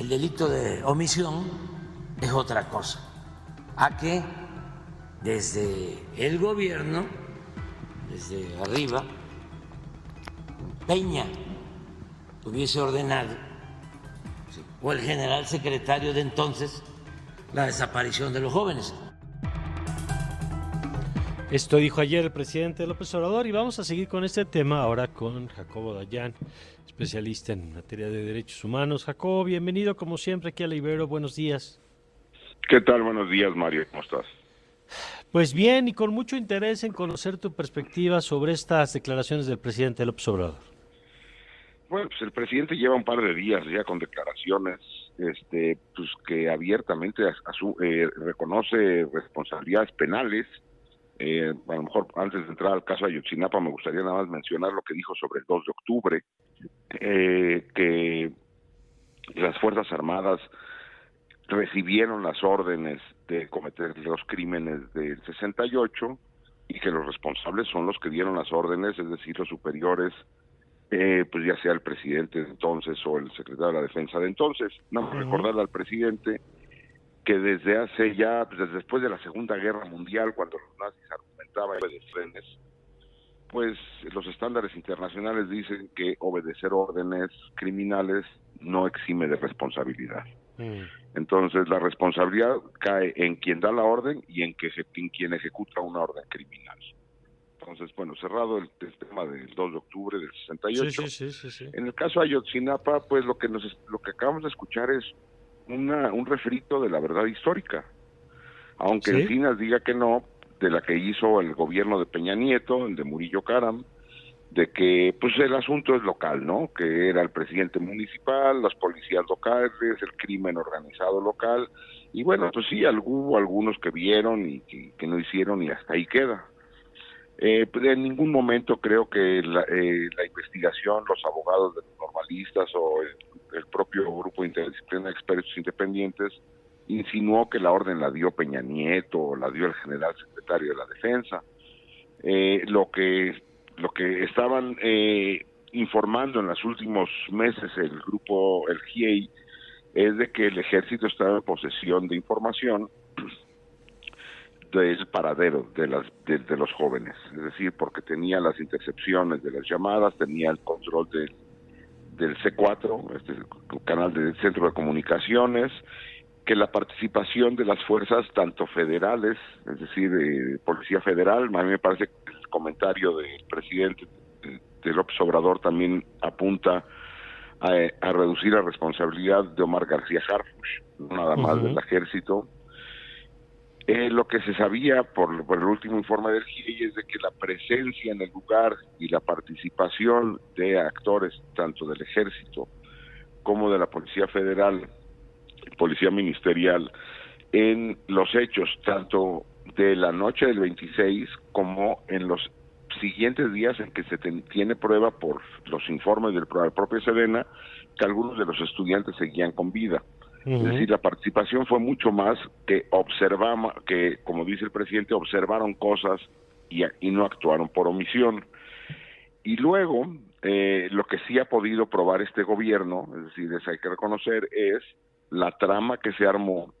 el delito de omisión es otra cosa, a que desde el gobierno, desde arriba, Peña hubiese ordenado, o el general secretario de entonces, la desaparición de los jóvenes. Esto dijo ayer el presidente López Obrador y vamos a seguir con este tema ahora con Jacobo Dayan, especialista en materia de derechos humanos. Jacobo, bienvenido como siempre aquí a la Ibero. Buenos días. ¿Qué tal? Buenos días, Mario. ¿Cómo estás? Pues bien, y con mucho interés en conocer tu perspectiva sobre estas declaraciones del presidente López Obrador. Bueno, pues el presidente lleva un par de días ya con declaraciones este, pues que abiertamente eh, reconoce responsabilidades penales eh, a lo mejor antes de entrar al caso Ayotzinapa me gustaría nada más mencionar lo que dijo sobre el 2 de octubre, eh, que las Fuerzas Armadas recibieron las órdenes de cometer los crímenes del 68 y que los responsables son los que dieron las órdenes, es decir, los superiores, eh, pues ya sea el presidente de entonces o el secretario de la defensa de entonces. No, uh recordarle al presidente que desde hace ya, pues, desde después de la Segunda Guerra Mundial, cuando los nazis argumentaban de frenes, pues los estándares internacionales dicen que obedecer órdenes criminales no exime de responsabilidad. Mm. Entonces la responsabilidad cae en quien da la orden y en, que, en quien ejecuta una orden criminal. Entonces, bueno, cerrado el, tema del 2 de octubre del 68. Sí, sí, sí, en el caso de Ayotzinapa, pues lo que nos lo que acabamos de escuchar es un refrito de la verdad histórica. Aunque el FINAS diga que no, de la que hizo el gobierno de Peña Nieto, el de Murillo Caram, de que pues el asunto es local, ¿no? Que era el presidente municipal, las policías locales, el crimen organizado local, y bueno, pues sí, hubo algunos que vieron y que, no hicieron y hasta ahí queda. Eh, pues, en ningún momento creo que la, eh, la investigación, los abogados de los normalistas o el propio grupo interdisciplinario de expertos independientes insinuó que la orden la dio Peña Nieto o la dio el general secretario de la Defensa. Eh, lo que lo que estaban eh, informando en los últimos meses el grupo el GIEI es de que el ejército estaba en posesión de información del paradero de las de, los jóvenes, es decir, porque tenía las intercepciones de las llamadas, tenía el control del del C4, este canal del Centro de Comunicaciones, que la participación de las fuerzas tanto federales, es decir, de Policía Federal, a mí me parece que el comentario del presidente de López Obrador también apunta a, reducir la responsabilidad de Omar García Harfuch, nada más del ejército, eh, lo que se sabía por, el último informe del GIEI es de que la presencia en el lugar y la participación de actores tanto del ejército como de la Policía Federal, Policía Ministerial, en los hechos tanto de la noche del 26 como en los siguientes días en que se tiene prueba por los informes del propio Sedena que algunos de los estudiantes seguían con vida. Es decir, la participación fue mucho más que observamos, que como dice el presidente, observaron cosas y, y no actuaron por omisión. Y luego, eh, lo que sí ha podido probar este gobierno, es decir, es, hay que reconocer, es la trama que se armó,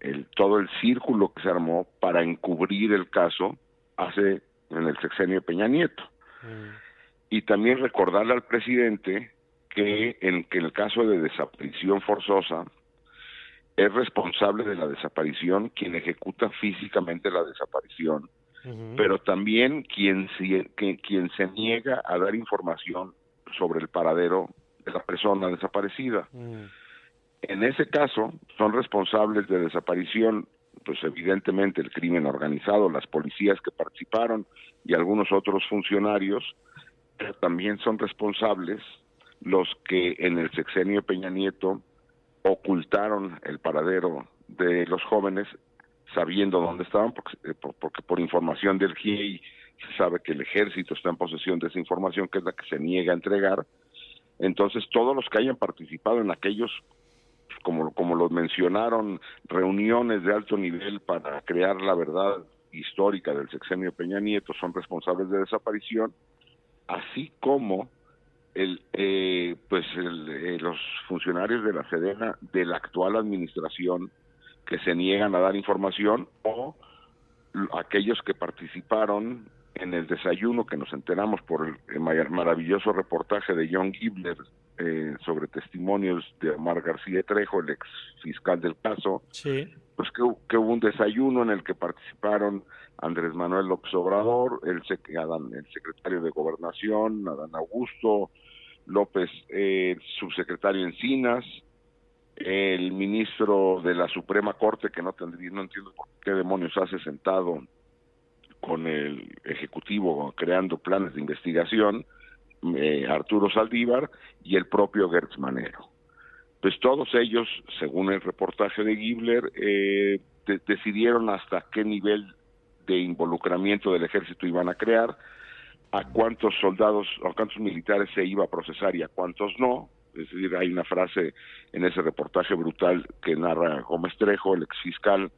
el, todo el círculo que se armó para encubrir el caso hace en el sexenio de Peña Nieto. Y también recordarle al presidente que en, que en el caso de desaparición forzosa, es responsable de la desaparición quien ejecuta físicamente la desaparición, pero también quien se, que, quien se niega a dar información sobre el paradero de la persona desaparecida. En ese caso, son responsables de desaparición, pues evidentemente el crimen organizado, las policías que participaron y algunos otros funcionarios, pero también son responsables los que en el sexenio Peña Nieto ocultaron el paradero de los jóvenes sabiendo dónde estaban, porque, eh, porque por información del GIEI se sabe que el ejército está en posesión de esa información, que es la que se niega a entregar. Entonces, todos los que hayan participado en aquellos, como, como los mencionaron, reuniones de alto nivel para crear la verdad histórica del sexenio Peña Nieto, son responsables de desaparición, así como el, eh, pues eh, los funcionarios de la Sedena de la actual administración que se niegan a dar información o aquellos que participaron en el desayuno que nos enteramos por el, maravilloso reportaje de John Gibler eh, sobre testimonios de Omar García Trejo, el ex fiscal del caso, pues que, que, hubo un desayuno en el que participaron Andrés Manuel López Obrador, el, el secretario de Gobernación, Adán Augusto, López, eh, subsecretario Encinas, el ministro de la Suprema Corte, que no tendría, no entiendo por qué demonios hace sentado con el Ejecutivo creando planes de investigación, eh, Arturo Saldívar y el propio Gertz Manero. Pues todos ellos, según el reportaje de Gibler, eh, decidieron hasta qué nivel de involucramiento del ejército iban a crear, a cuántos soldados o cuántos militares se iba a procesar y a cuántos no. Es decir, hay una frase en ese reportaje brutal que narra Gómez Trejo, el ex fiscal,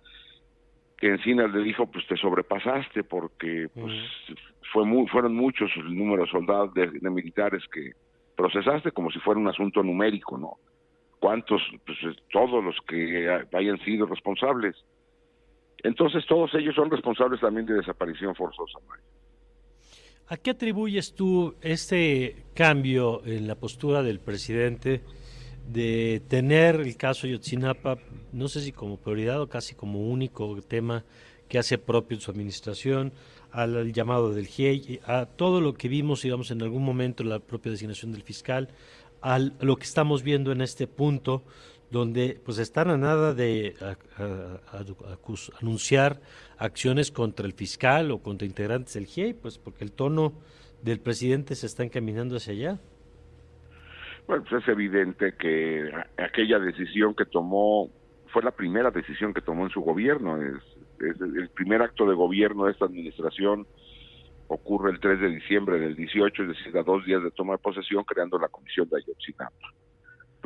que Encinas le dijo, pues te sobrepasaste porque pues, fue muy, fueron muchos el número de soldados, de, militares que procesaste como si fuera un asunto numérico, ¿no? ¿Cuántos? Pues todos los que hayan sido responsables. Entonces todos ellos son responsables también de desaparición forzosa, Mario. ¿A qué atribuyes tú este cambio en la postura del presidente de tener el caso Yotzinapa, no sé si como prioridad o casi como único tema que hace propio en su administración, al, llamado del GIEI, a todo lo que vimos, digamos, en algún momento, la propia designación del fiscal, a lo que estamos viendo en este punto, donde pues están a nada de anunciar acciones contra el fiscal o contra integrantes del GIEI, pues porque el tono del presidente se está encaminando hacia allá. Bueno, pues es evidente que aquella decisión que tomó fue la primera decisión que tomó en su gobierno. Es, el primer acto de gobierno de esta administración ocurre el 3 de diciembre del 18, es decir, a dos días de toma de posesión, creando la comisión de Ayotzinapa.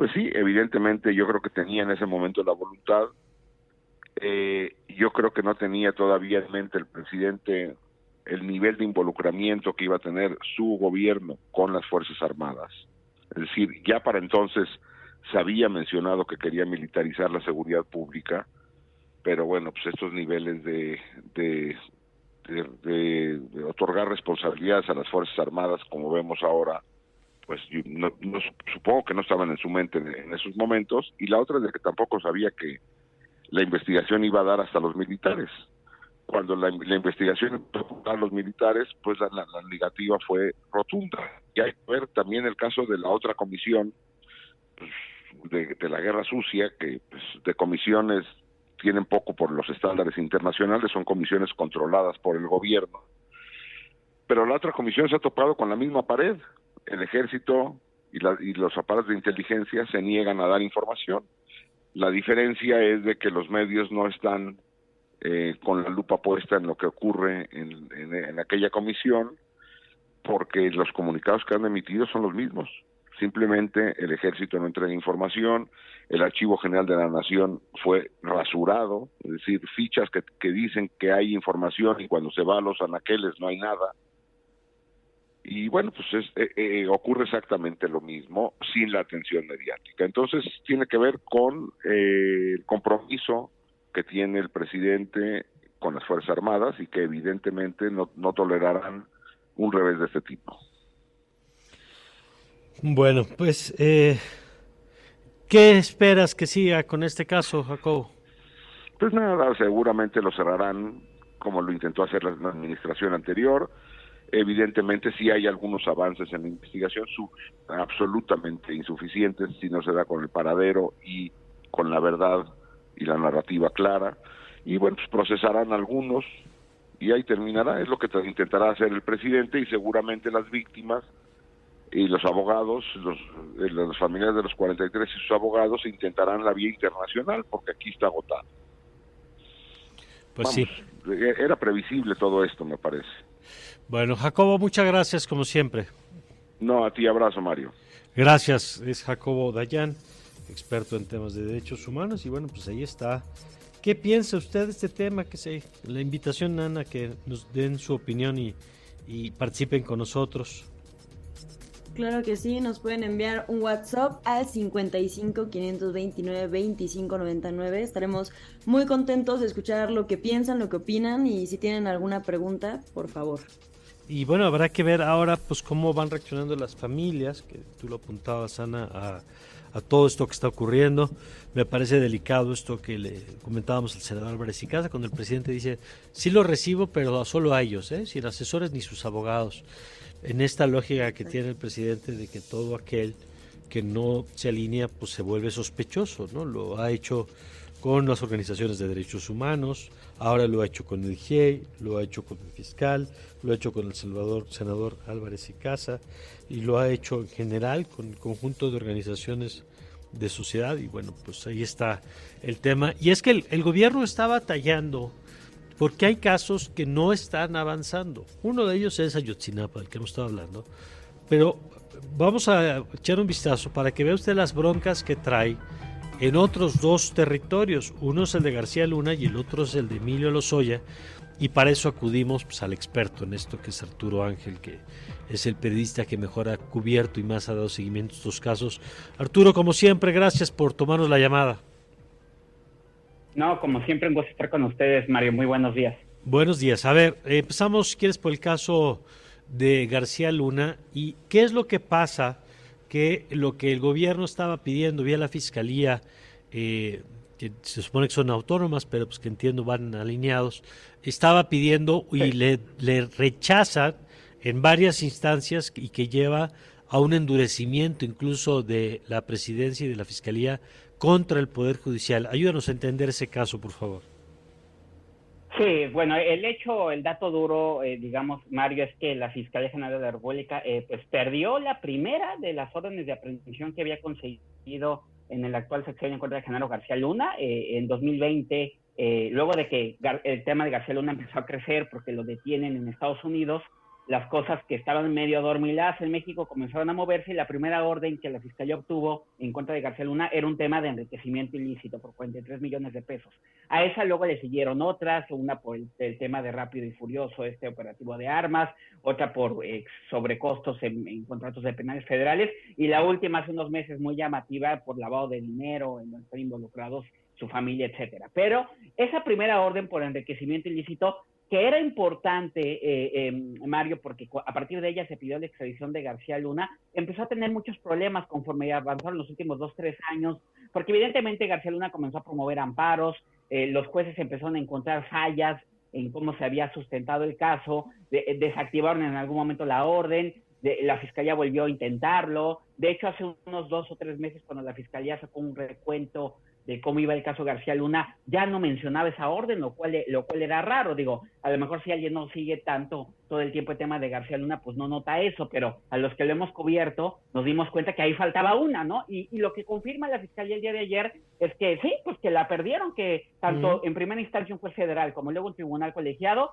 Pues sí, evidentemente yo creo que tenía en ese momento la voluntad. Eh, yo creo que no tenía todavía en mente el presidente el nivel de involucramiento que iba a tener su gobierno con las Fuerzas Armadas. Es decir, ya para entonces se había mencionado que quería militarizar la seguridad pública, pero bueno, pues estos niveles de, de, de, otorgar responsabilidades a las Fuerzas Armadas, como vemos ahora, pues no, supongo que no estaban en su mente en, esos momentos, y la otra es de que tampoco sabía que la investigación iba a dar hasta los militares. Cuando la, investigación empezó a los militares, pues la, negativa fue rotunda. Y hay que ver también el caso de la otra comisión pues, de, la guerra sucia, que pues, de comisiones tienen poco por los estándares internacionales, son comisiones controladas por el gobierno. Pero la otra comisión se ha topado con la misma pared el ejército y, los aparatos de inteligencia se niegan a dar información. La diferencia es de que los medios no están eh, con la lupa puesta en lo que ocurre en, aquella comisión, porque los comunicados que han emitido son los mismos. Simplemente el ejército no entrega información, el Archivo General de la Nación fue rasurado, es decir, fichas que, que dicen que hay información y cuando se va a los anaqueles no hay nada. Y bueno, pues es, eh, eh, ocurre exactamente lo mismo sin la atención mediática. Entonces tiene que ver con eh, el compromiso que tiene el presidente con las Fuerzas Armadas y que evidentemente no, no tolerarán un revés de este tipo. Bueno, pues, eh, ¿qué esperas que siga con este caso, Jacobo? Pues nada, seguramente lo cerrarán como lo intentó hacer la administración anterior. Evidentemente sí hay algunos avances en la investigación, absolutamente insuficientes si no se da con el paradero y con la verdad y la narrativa clara. Y bueno, pues procesarán algunos y ahí terminará. Es lo que intentará hacer el presidente y seguramente las víctimas y los abogados, los, eh, los familiares de los 43 y sus abogados intentarán la vía internacional porque aquí está agotado. Pues sí. Eh, era previsible todo esto, me parece. Bueno, Jacobo, muchas gracias como siempre. No, a ti abrazo, Mario. Gracias, es Jacobo Dayan, experto en temas de derechos humanos y bueno, pues ahí está. ¿Qué piensa usted de este tema? Que se, la invitación, Ana, que nos den su opinión y, y participen con nosotros. Claro que sí, nos pueden enviar un WhatsApp al 55 529 25 99. Estaremos muy contentos de escuchar lo que piensan, lo que opinan y si tienen alguna pregunta, por favor. Y bueno, habrá que ver ahora pues cómo van reaccionando las familias, que tú lo apuntabas, Ana, a, todo esto que está ocurriendo. Me parece delicado esto que le comentábamos al senador Álvarez y Casa, cuando el presidente dice, sí lo recibo, pero solo a ellos, ¿eh? sin asesores ni sus abogados en esta lógica que tiene el presidente de que todo aquel que no se alinea pues se vuelve sospechoso, ¿no? Lo ha hecho con las organizaciones de derechos humanos, ahora lo ha hecho con el GIEI, lo ha hecho con el fiscal, lo ha hecho con el Salvador, senador Álvarez y Casa y lo ha hecho en general con el conjunto de organizaciones de sociedad y bueno, pues ahí está el tema. Y es que el, el gobierno está batallando porque hay casos que no están avanzando. Uno de ellos es Ayotzinapa, del que hemos estado hablando, pero vamos a echar un vistazo para que vea usted las broncas que trae en otros dos territorios. Uno es el de García Luna y el otro es el de Emilio Lozoya. Y para eso acudimos pues, al experto en esto, que es Arturo Ángel, que es el periodista que mejor ha cubierto y más ha dado seguimiento a estos casos. Arturo, como siempre, gracias por tomarnos la llamada. No, como siempre, un gusto estar con ustedes, Mario. Muy buenos días. Buenos días. A ver, empezamos, si quieres, por el caso de García Luna. ¿Y qué es lo que pasa? Que lo que el gobierno estaba pidiendo vía la fiscalía, eh, que se supone que son autónomas, pero pues que entiendo van alineados, estaba pidiendo y le, le rechazan en varias instancias y que lleva a un endurecimiento incluso de la presidencia y de la fiscalía contra el Poder Judicial. Ayúdanos a entender ese caso, por favor. Sí, bueno, el hecho, el dato duro, eh, digamos, Mario, es que la Fiscalía General de la República eh, pues perdió la primera de las órdenes de aprehensión que había conseguido en el actual sección en contra de Genaro García Luna eh, en 2020, luego de que el tema de García Luna empezó a crecer porque lo detienen en Estados Unidos, las cosas que estaban medio adormiladas en México comenzaron a moverse y la primera orden que la Fiscalía obtuvo en contra de García Luna era un tema de enriquecimiento ilícito por 43 millones de pesos. A esa luego le siguieron otras, una por el, tema de Rápido y Furioso, este operativo de armas, otra por eh, sobrecostos en, contratos de penales federales y la última hace unos meses muy llamativa por lavado de dinero en donde están involucrados su familia, etcétera. Pero esa primera orden por enriquecimiento ilícito que era importante, eh, em, Mario, porque a partir de ella se pidió la extradición de García Luna, empezó a tener muchos problemas conforme avanzaron los últimos dos, tres años, porque evidentemente García Luna comenzó a promover amparos, eh, los jueces empezaron a encontrar fallas en cómo se había sustentado el caso, desactivaron en algún momento la orden, la fiscalía volvió a intentarlo, de hecho hace unos dos o tres meses cuando la fiscalía sacó un recuento de cómo iba el caso García Luna, ya no mencionaba esa orden, lo cual, lo cual era raro. Digo, a lo mejor si alguien no sigue tanto todo el tiempo el tema de García Luna, pues no nota eso, pero a los que lo hemos cubierto nos dimos cuenta que ahí faltaba una, ¿no? Y, lo que confirma la Fiscalía el día de ayer es que sí, pues que la perdieron, que tanto en primera instancia un juez federal como luego un tribunal colegiado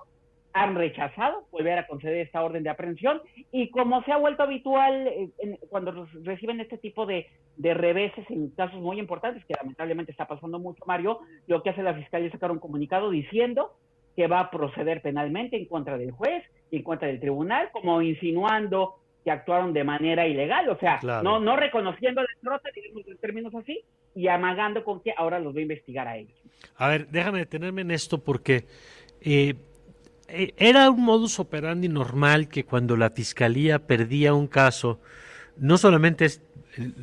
han rechazado volver a conceder esta orden de aprehensión. Y como se ha vuelto habitual eh, cuando reciben este tipo de, de, reveses en casos muy importantes, que lamentablemente está pasando mucho, Mario, lo que hace la fiscalía es sacar un comunicado diciendo que va a proceder penalmente en contra del juez y en contra del tribunal, como insinuando que actuaron de manera ilegal, o sea, no, no reconociendo la derrota, digamos en términos así, y amagando con que ahora los va a investigar a ellos. A ver, déjame detenerme en esto porque eh, era un modus operandi normal que cuando la fiscalía perdía un caso, no solamente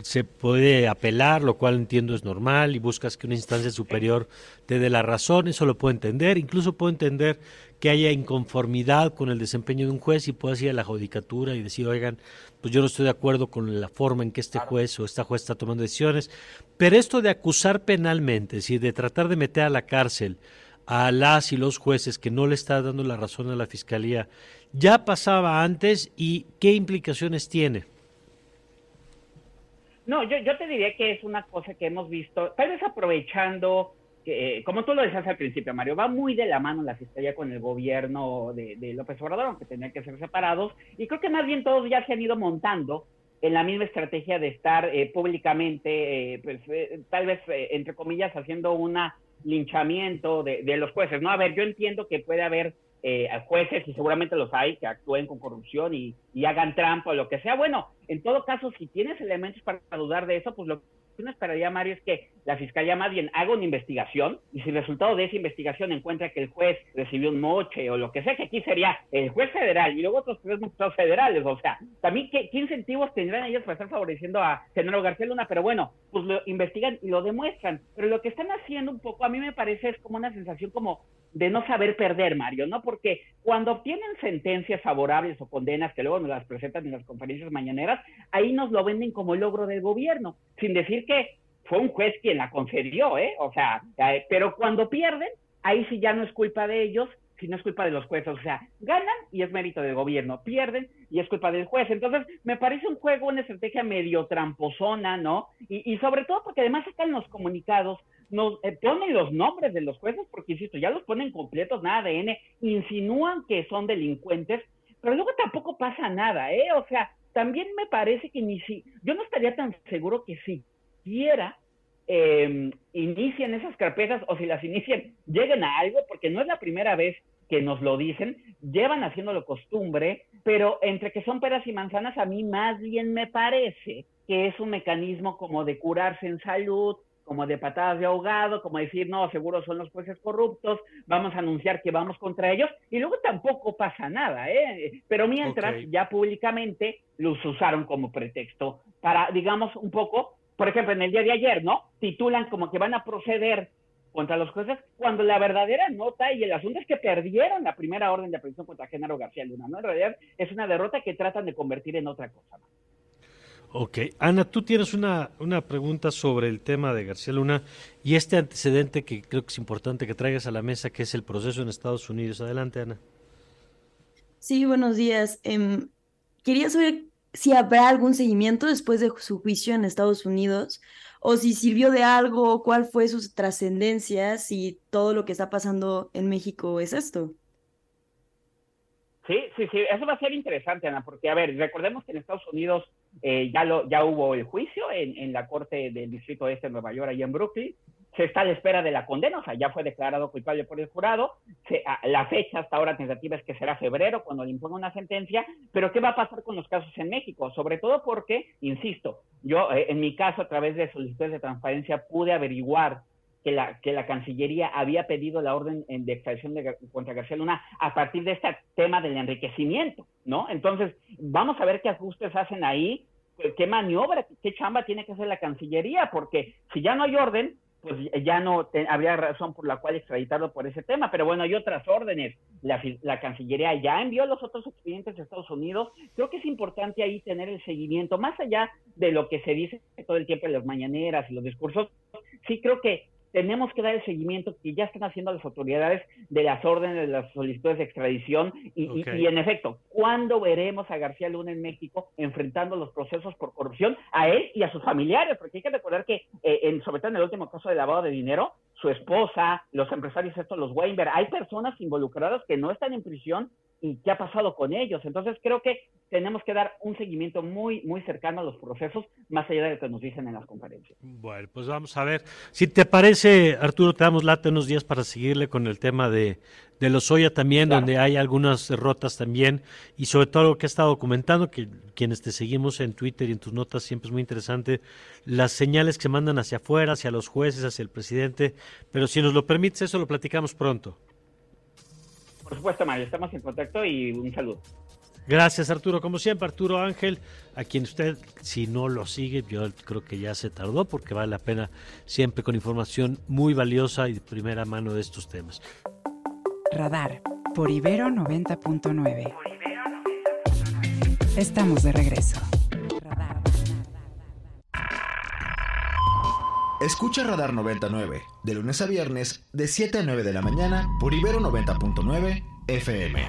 se puede apelar, lo cual entiendo es normal, y buscas que una instancia superior te dé la razón, eso lo puedo entender, incluso puedo entender que haya inconformidad con el desempeño de un juez y puedas ir a la judicatura y decir, oigan, pues yo no estoy de acuerdo con la forma en que este juez o esta juez está tomando decisiones, pero esto de acusar penalmente, es decir, de tratar de meter a la cárcel a las y los jueces que no le está dando la razón a la fiscalía, ya pasaba antes y qué implicaciones tiene. No, yo, te diría que es una cosa que hemos visto, tal vez aprovechando, que, como tú lo decías al principio, Mario, va muy de la mano la fiscalía con el gobierno de, López Obrador, aunque tenían que ser separados, y creo que más bien todos ya se han ido montando en la misma estrategia de estar eh, públicamente, eh, pues, eh, tal vez, entre comillas, haciendo una linchamiento de, de, los jueces, ¿no? A ver, yo entiendo que puede haber eh, jueces, y seguramente los hay, que actúen con corrupción y, y, hagan trampa o lo que sea. Bueno, en todo caso, si tienes elementos para dudar de eso, pues lo uno esperaría, Mario, es que la fiscalía más bien haga una investigación y si el resultado de esa investigación encuentra que el juez recibió un moche o lo que sea, que aquí sería el juez federal y luego otros tres magistrados federales, o sea, también qué, incentivos tendrán ellos para estar favoreciendo a Genaro García Luna, pero bueno, pues lo investigan y lo demuestran, pero lo que están haciendo un poco, a mí me parece, es como una sensación como de no saber perder, Mario, ¿no? Porque cuando obtienen sentencias favorables o condenas que luego nos las presentan en las conferencias mañaneras, ahí nos lo venden como logro del gobierno, sin decir que fue un juez quien la concedió, ¿eh? O sea, eh, pero cuando pierden, ahí sí ya no es culpa de ellos, sino es culpa de los jueces. O sea, ganan y es mérito del gobierno, pierden y es culpa del juez. Entonces, me parece un juego, una estrategia medio tramposona, ¿no? Y, y sobre todo porque además están los comunicados nos eh, ponen los nombres de los jueces, porque insisto, ya los ponen completos, nada de N, insinúan que son delincuentes, pero luego tampoco pasa nada, ¿eh? O sea, también me parece que ni si, yo no estaría tan seguro que siquiera eh, inician esas carpetas o si las inician, lleguen a algo, porque no es la primera vez que nos lo dicen, llevan haciéndolo costumbre, pero entre que son peras y manzanas, a mí más bien me parece que es un mecanismo como de curarse en salud, como de patadas de ahogado, como decir, no, seguro son los jueces corruptos, vamos a anunciar que vamos contra ellos, y luego tampoco pasa nada, ¿eh? Pero mientras ya públicamente los usaron como pretexto para, digamos, un poco, por ejemplo, en el día de ayer, ¿no? Titulan como que van a proceder contra los jueces, cuando la verdadera nota y el asunto es que perdieron la primera orden de aprehensión contra Genaro García Luna, ¿no? En realidad es una derrota que tratan de convertir en otra cosa. Ok. Ana, tú tienes una, una pregunta sobre el tema de García Luna y este antecedente que creo que es importante que traigas a la mesa, que es el proceso en Estados Unidos. Adelante, Ana. Sí, buenos días. Em, quería saber si habrá algún seguimiento después de su juicio en Estados Unidos o si sirvió de algo, cuál fue su trascendencia, si todo lo que está pasando en México es esto. Sí, sí, sí, eso va a ser interesante, Ana, porque, a ver, recordemos que en Estados Unidos eh, ya, lo, ya hubo el juicio en, en, la Corte del Distrito Este de Nueva York, ahí en Brooklyn. Se está a la espera de la condena, o sea, ya fue declarado culpable por el jurado. Se, a, la fecha hasta ahora tentativa es que será febrero cuando le imponga una sentencia. Pero, ¿qué va a pasar con los casos en México? Sobre todo porque, insisto, yo eh, en mi caso, a través de solicitudes de transparencia, pude averiguar que la, que la Cancillería había pedido la orden de extradición de, contra García Luna a partir de este tema del enriquecimiento, ¿no? Entonces, vamos a ver qué ajustes hacen ahí, qué maniobra, qué chamba tiene que hacer la Cancillería, porque si ya no hay orden, pues ya no habría razón por la cual extraditarlo por ese tema. Pero bueno, hay otras órdenes. La, la, Cancillería ya envió los otros expedientes a Estados Unidos. Creo que es importante ahí tener el seguimiento, más allá de lo que se dice todo el tiempo en las mañaneras y los discursos. Sí creo que tenemos que dar el seguimiento que ya están haciendo las autoridades de las órdenes de las solicitudes de extradición y, en efecto, ¿cuándo veremos a García Luna en México enfrentando los procesos por corrupción a él y a sus familiares? Porque hay que recordar que, eh, en, sobre todo en el último caso de lavado de dinero, su esposa, los empresarios estos, los Weinberg, hay personas involucradas que no están en prisión y qué ha pasado con ellos. Entonces creo que tenemos que dar un seguimiento muy, muy cercano a los procesos, más allá de lo que nos dicen en las conferencias. Bueno, pues vamos a ver. Si te parece, Arturo, te damos lata unos días para seguirle con el tema de, de los Oya también, donde hay algunas derrotas también, y sobre todo lo que ha estado documentando, que quienes te seguimos en Twitter y en tus notas siempre es muy interesante, las señales que se mandan hacia afuera, hacia los jueces, hacia el presidente, pero si nos lo permites, eso lo platicamos pronto. Por supuesto, Mario, estamos en contacto y un saludo. Gracias, Arturo. Como siempre, Arturo Ángel, a quien usted, si no lo sigue, yo creo que ya se tardó porque vale la pena siempre con información muy valiosa y de primera mano de estos temas. Radar por Ibero 90.9. Estamos de regreso. Escucha Radar 99, de lunes a viernes, de 7 a 9 de la mañana, por Ibero 90.9 FM.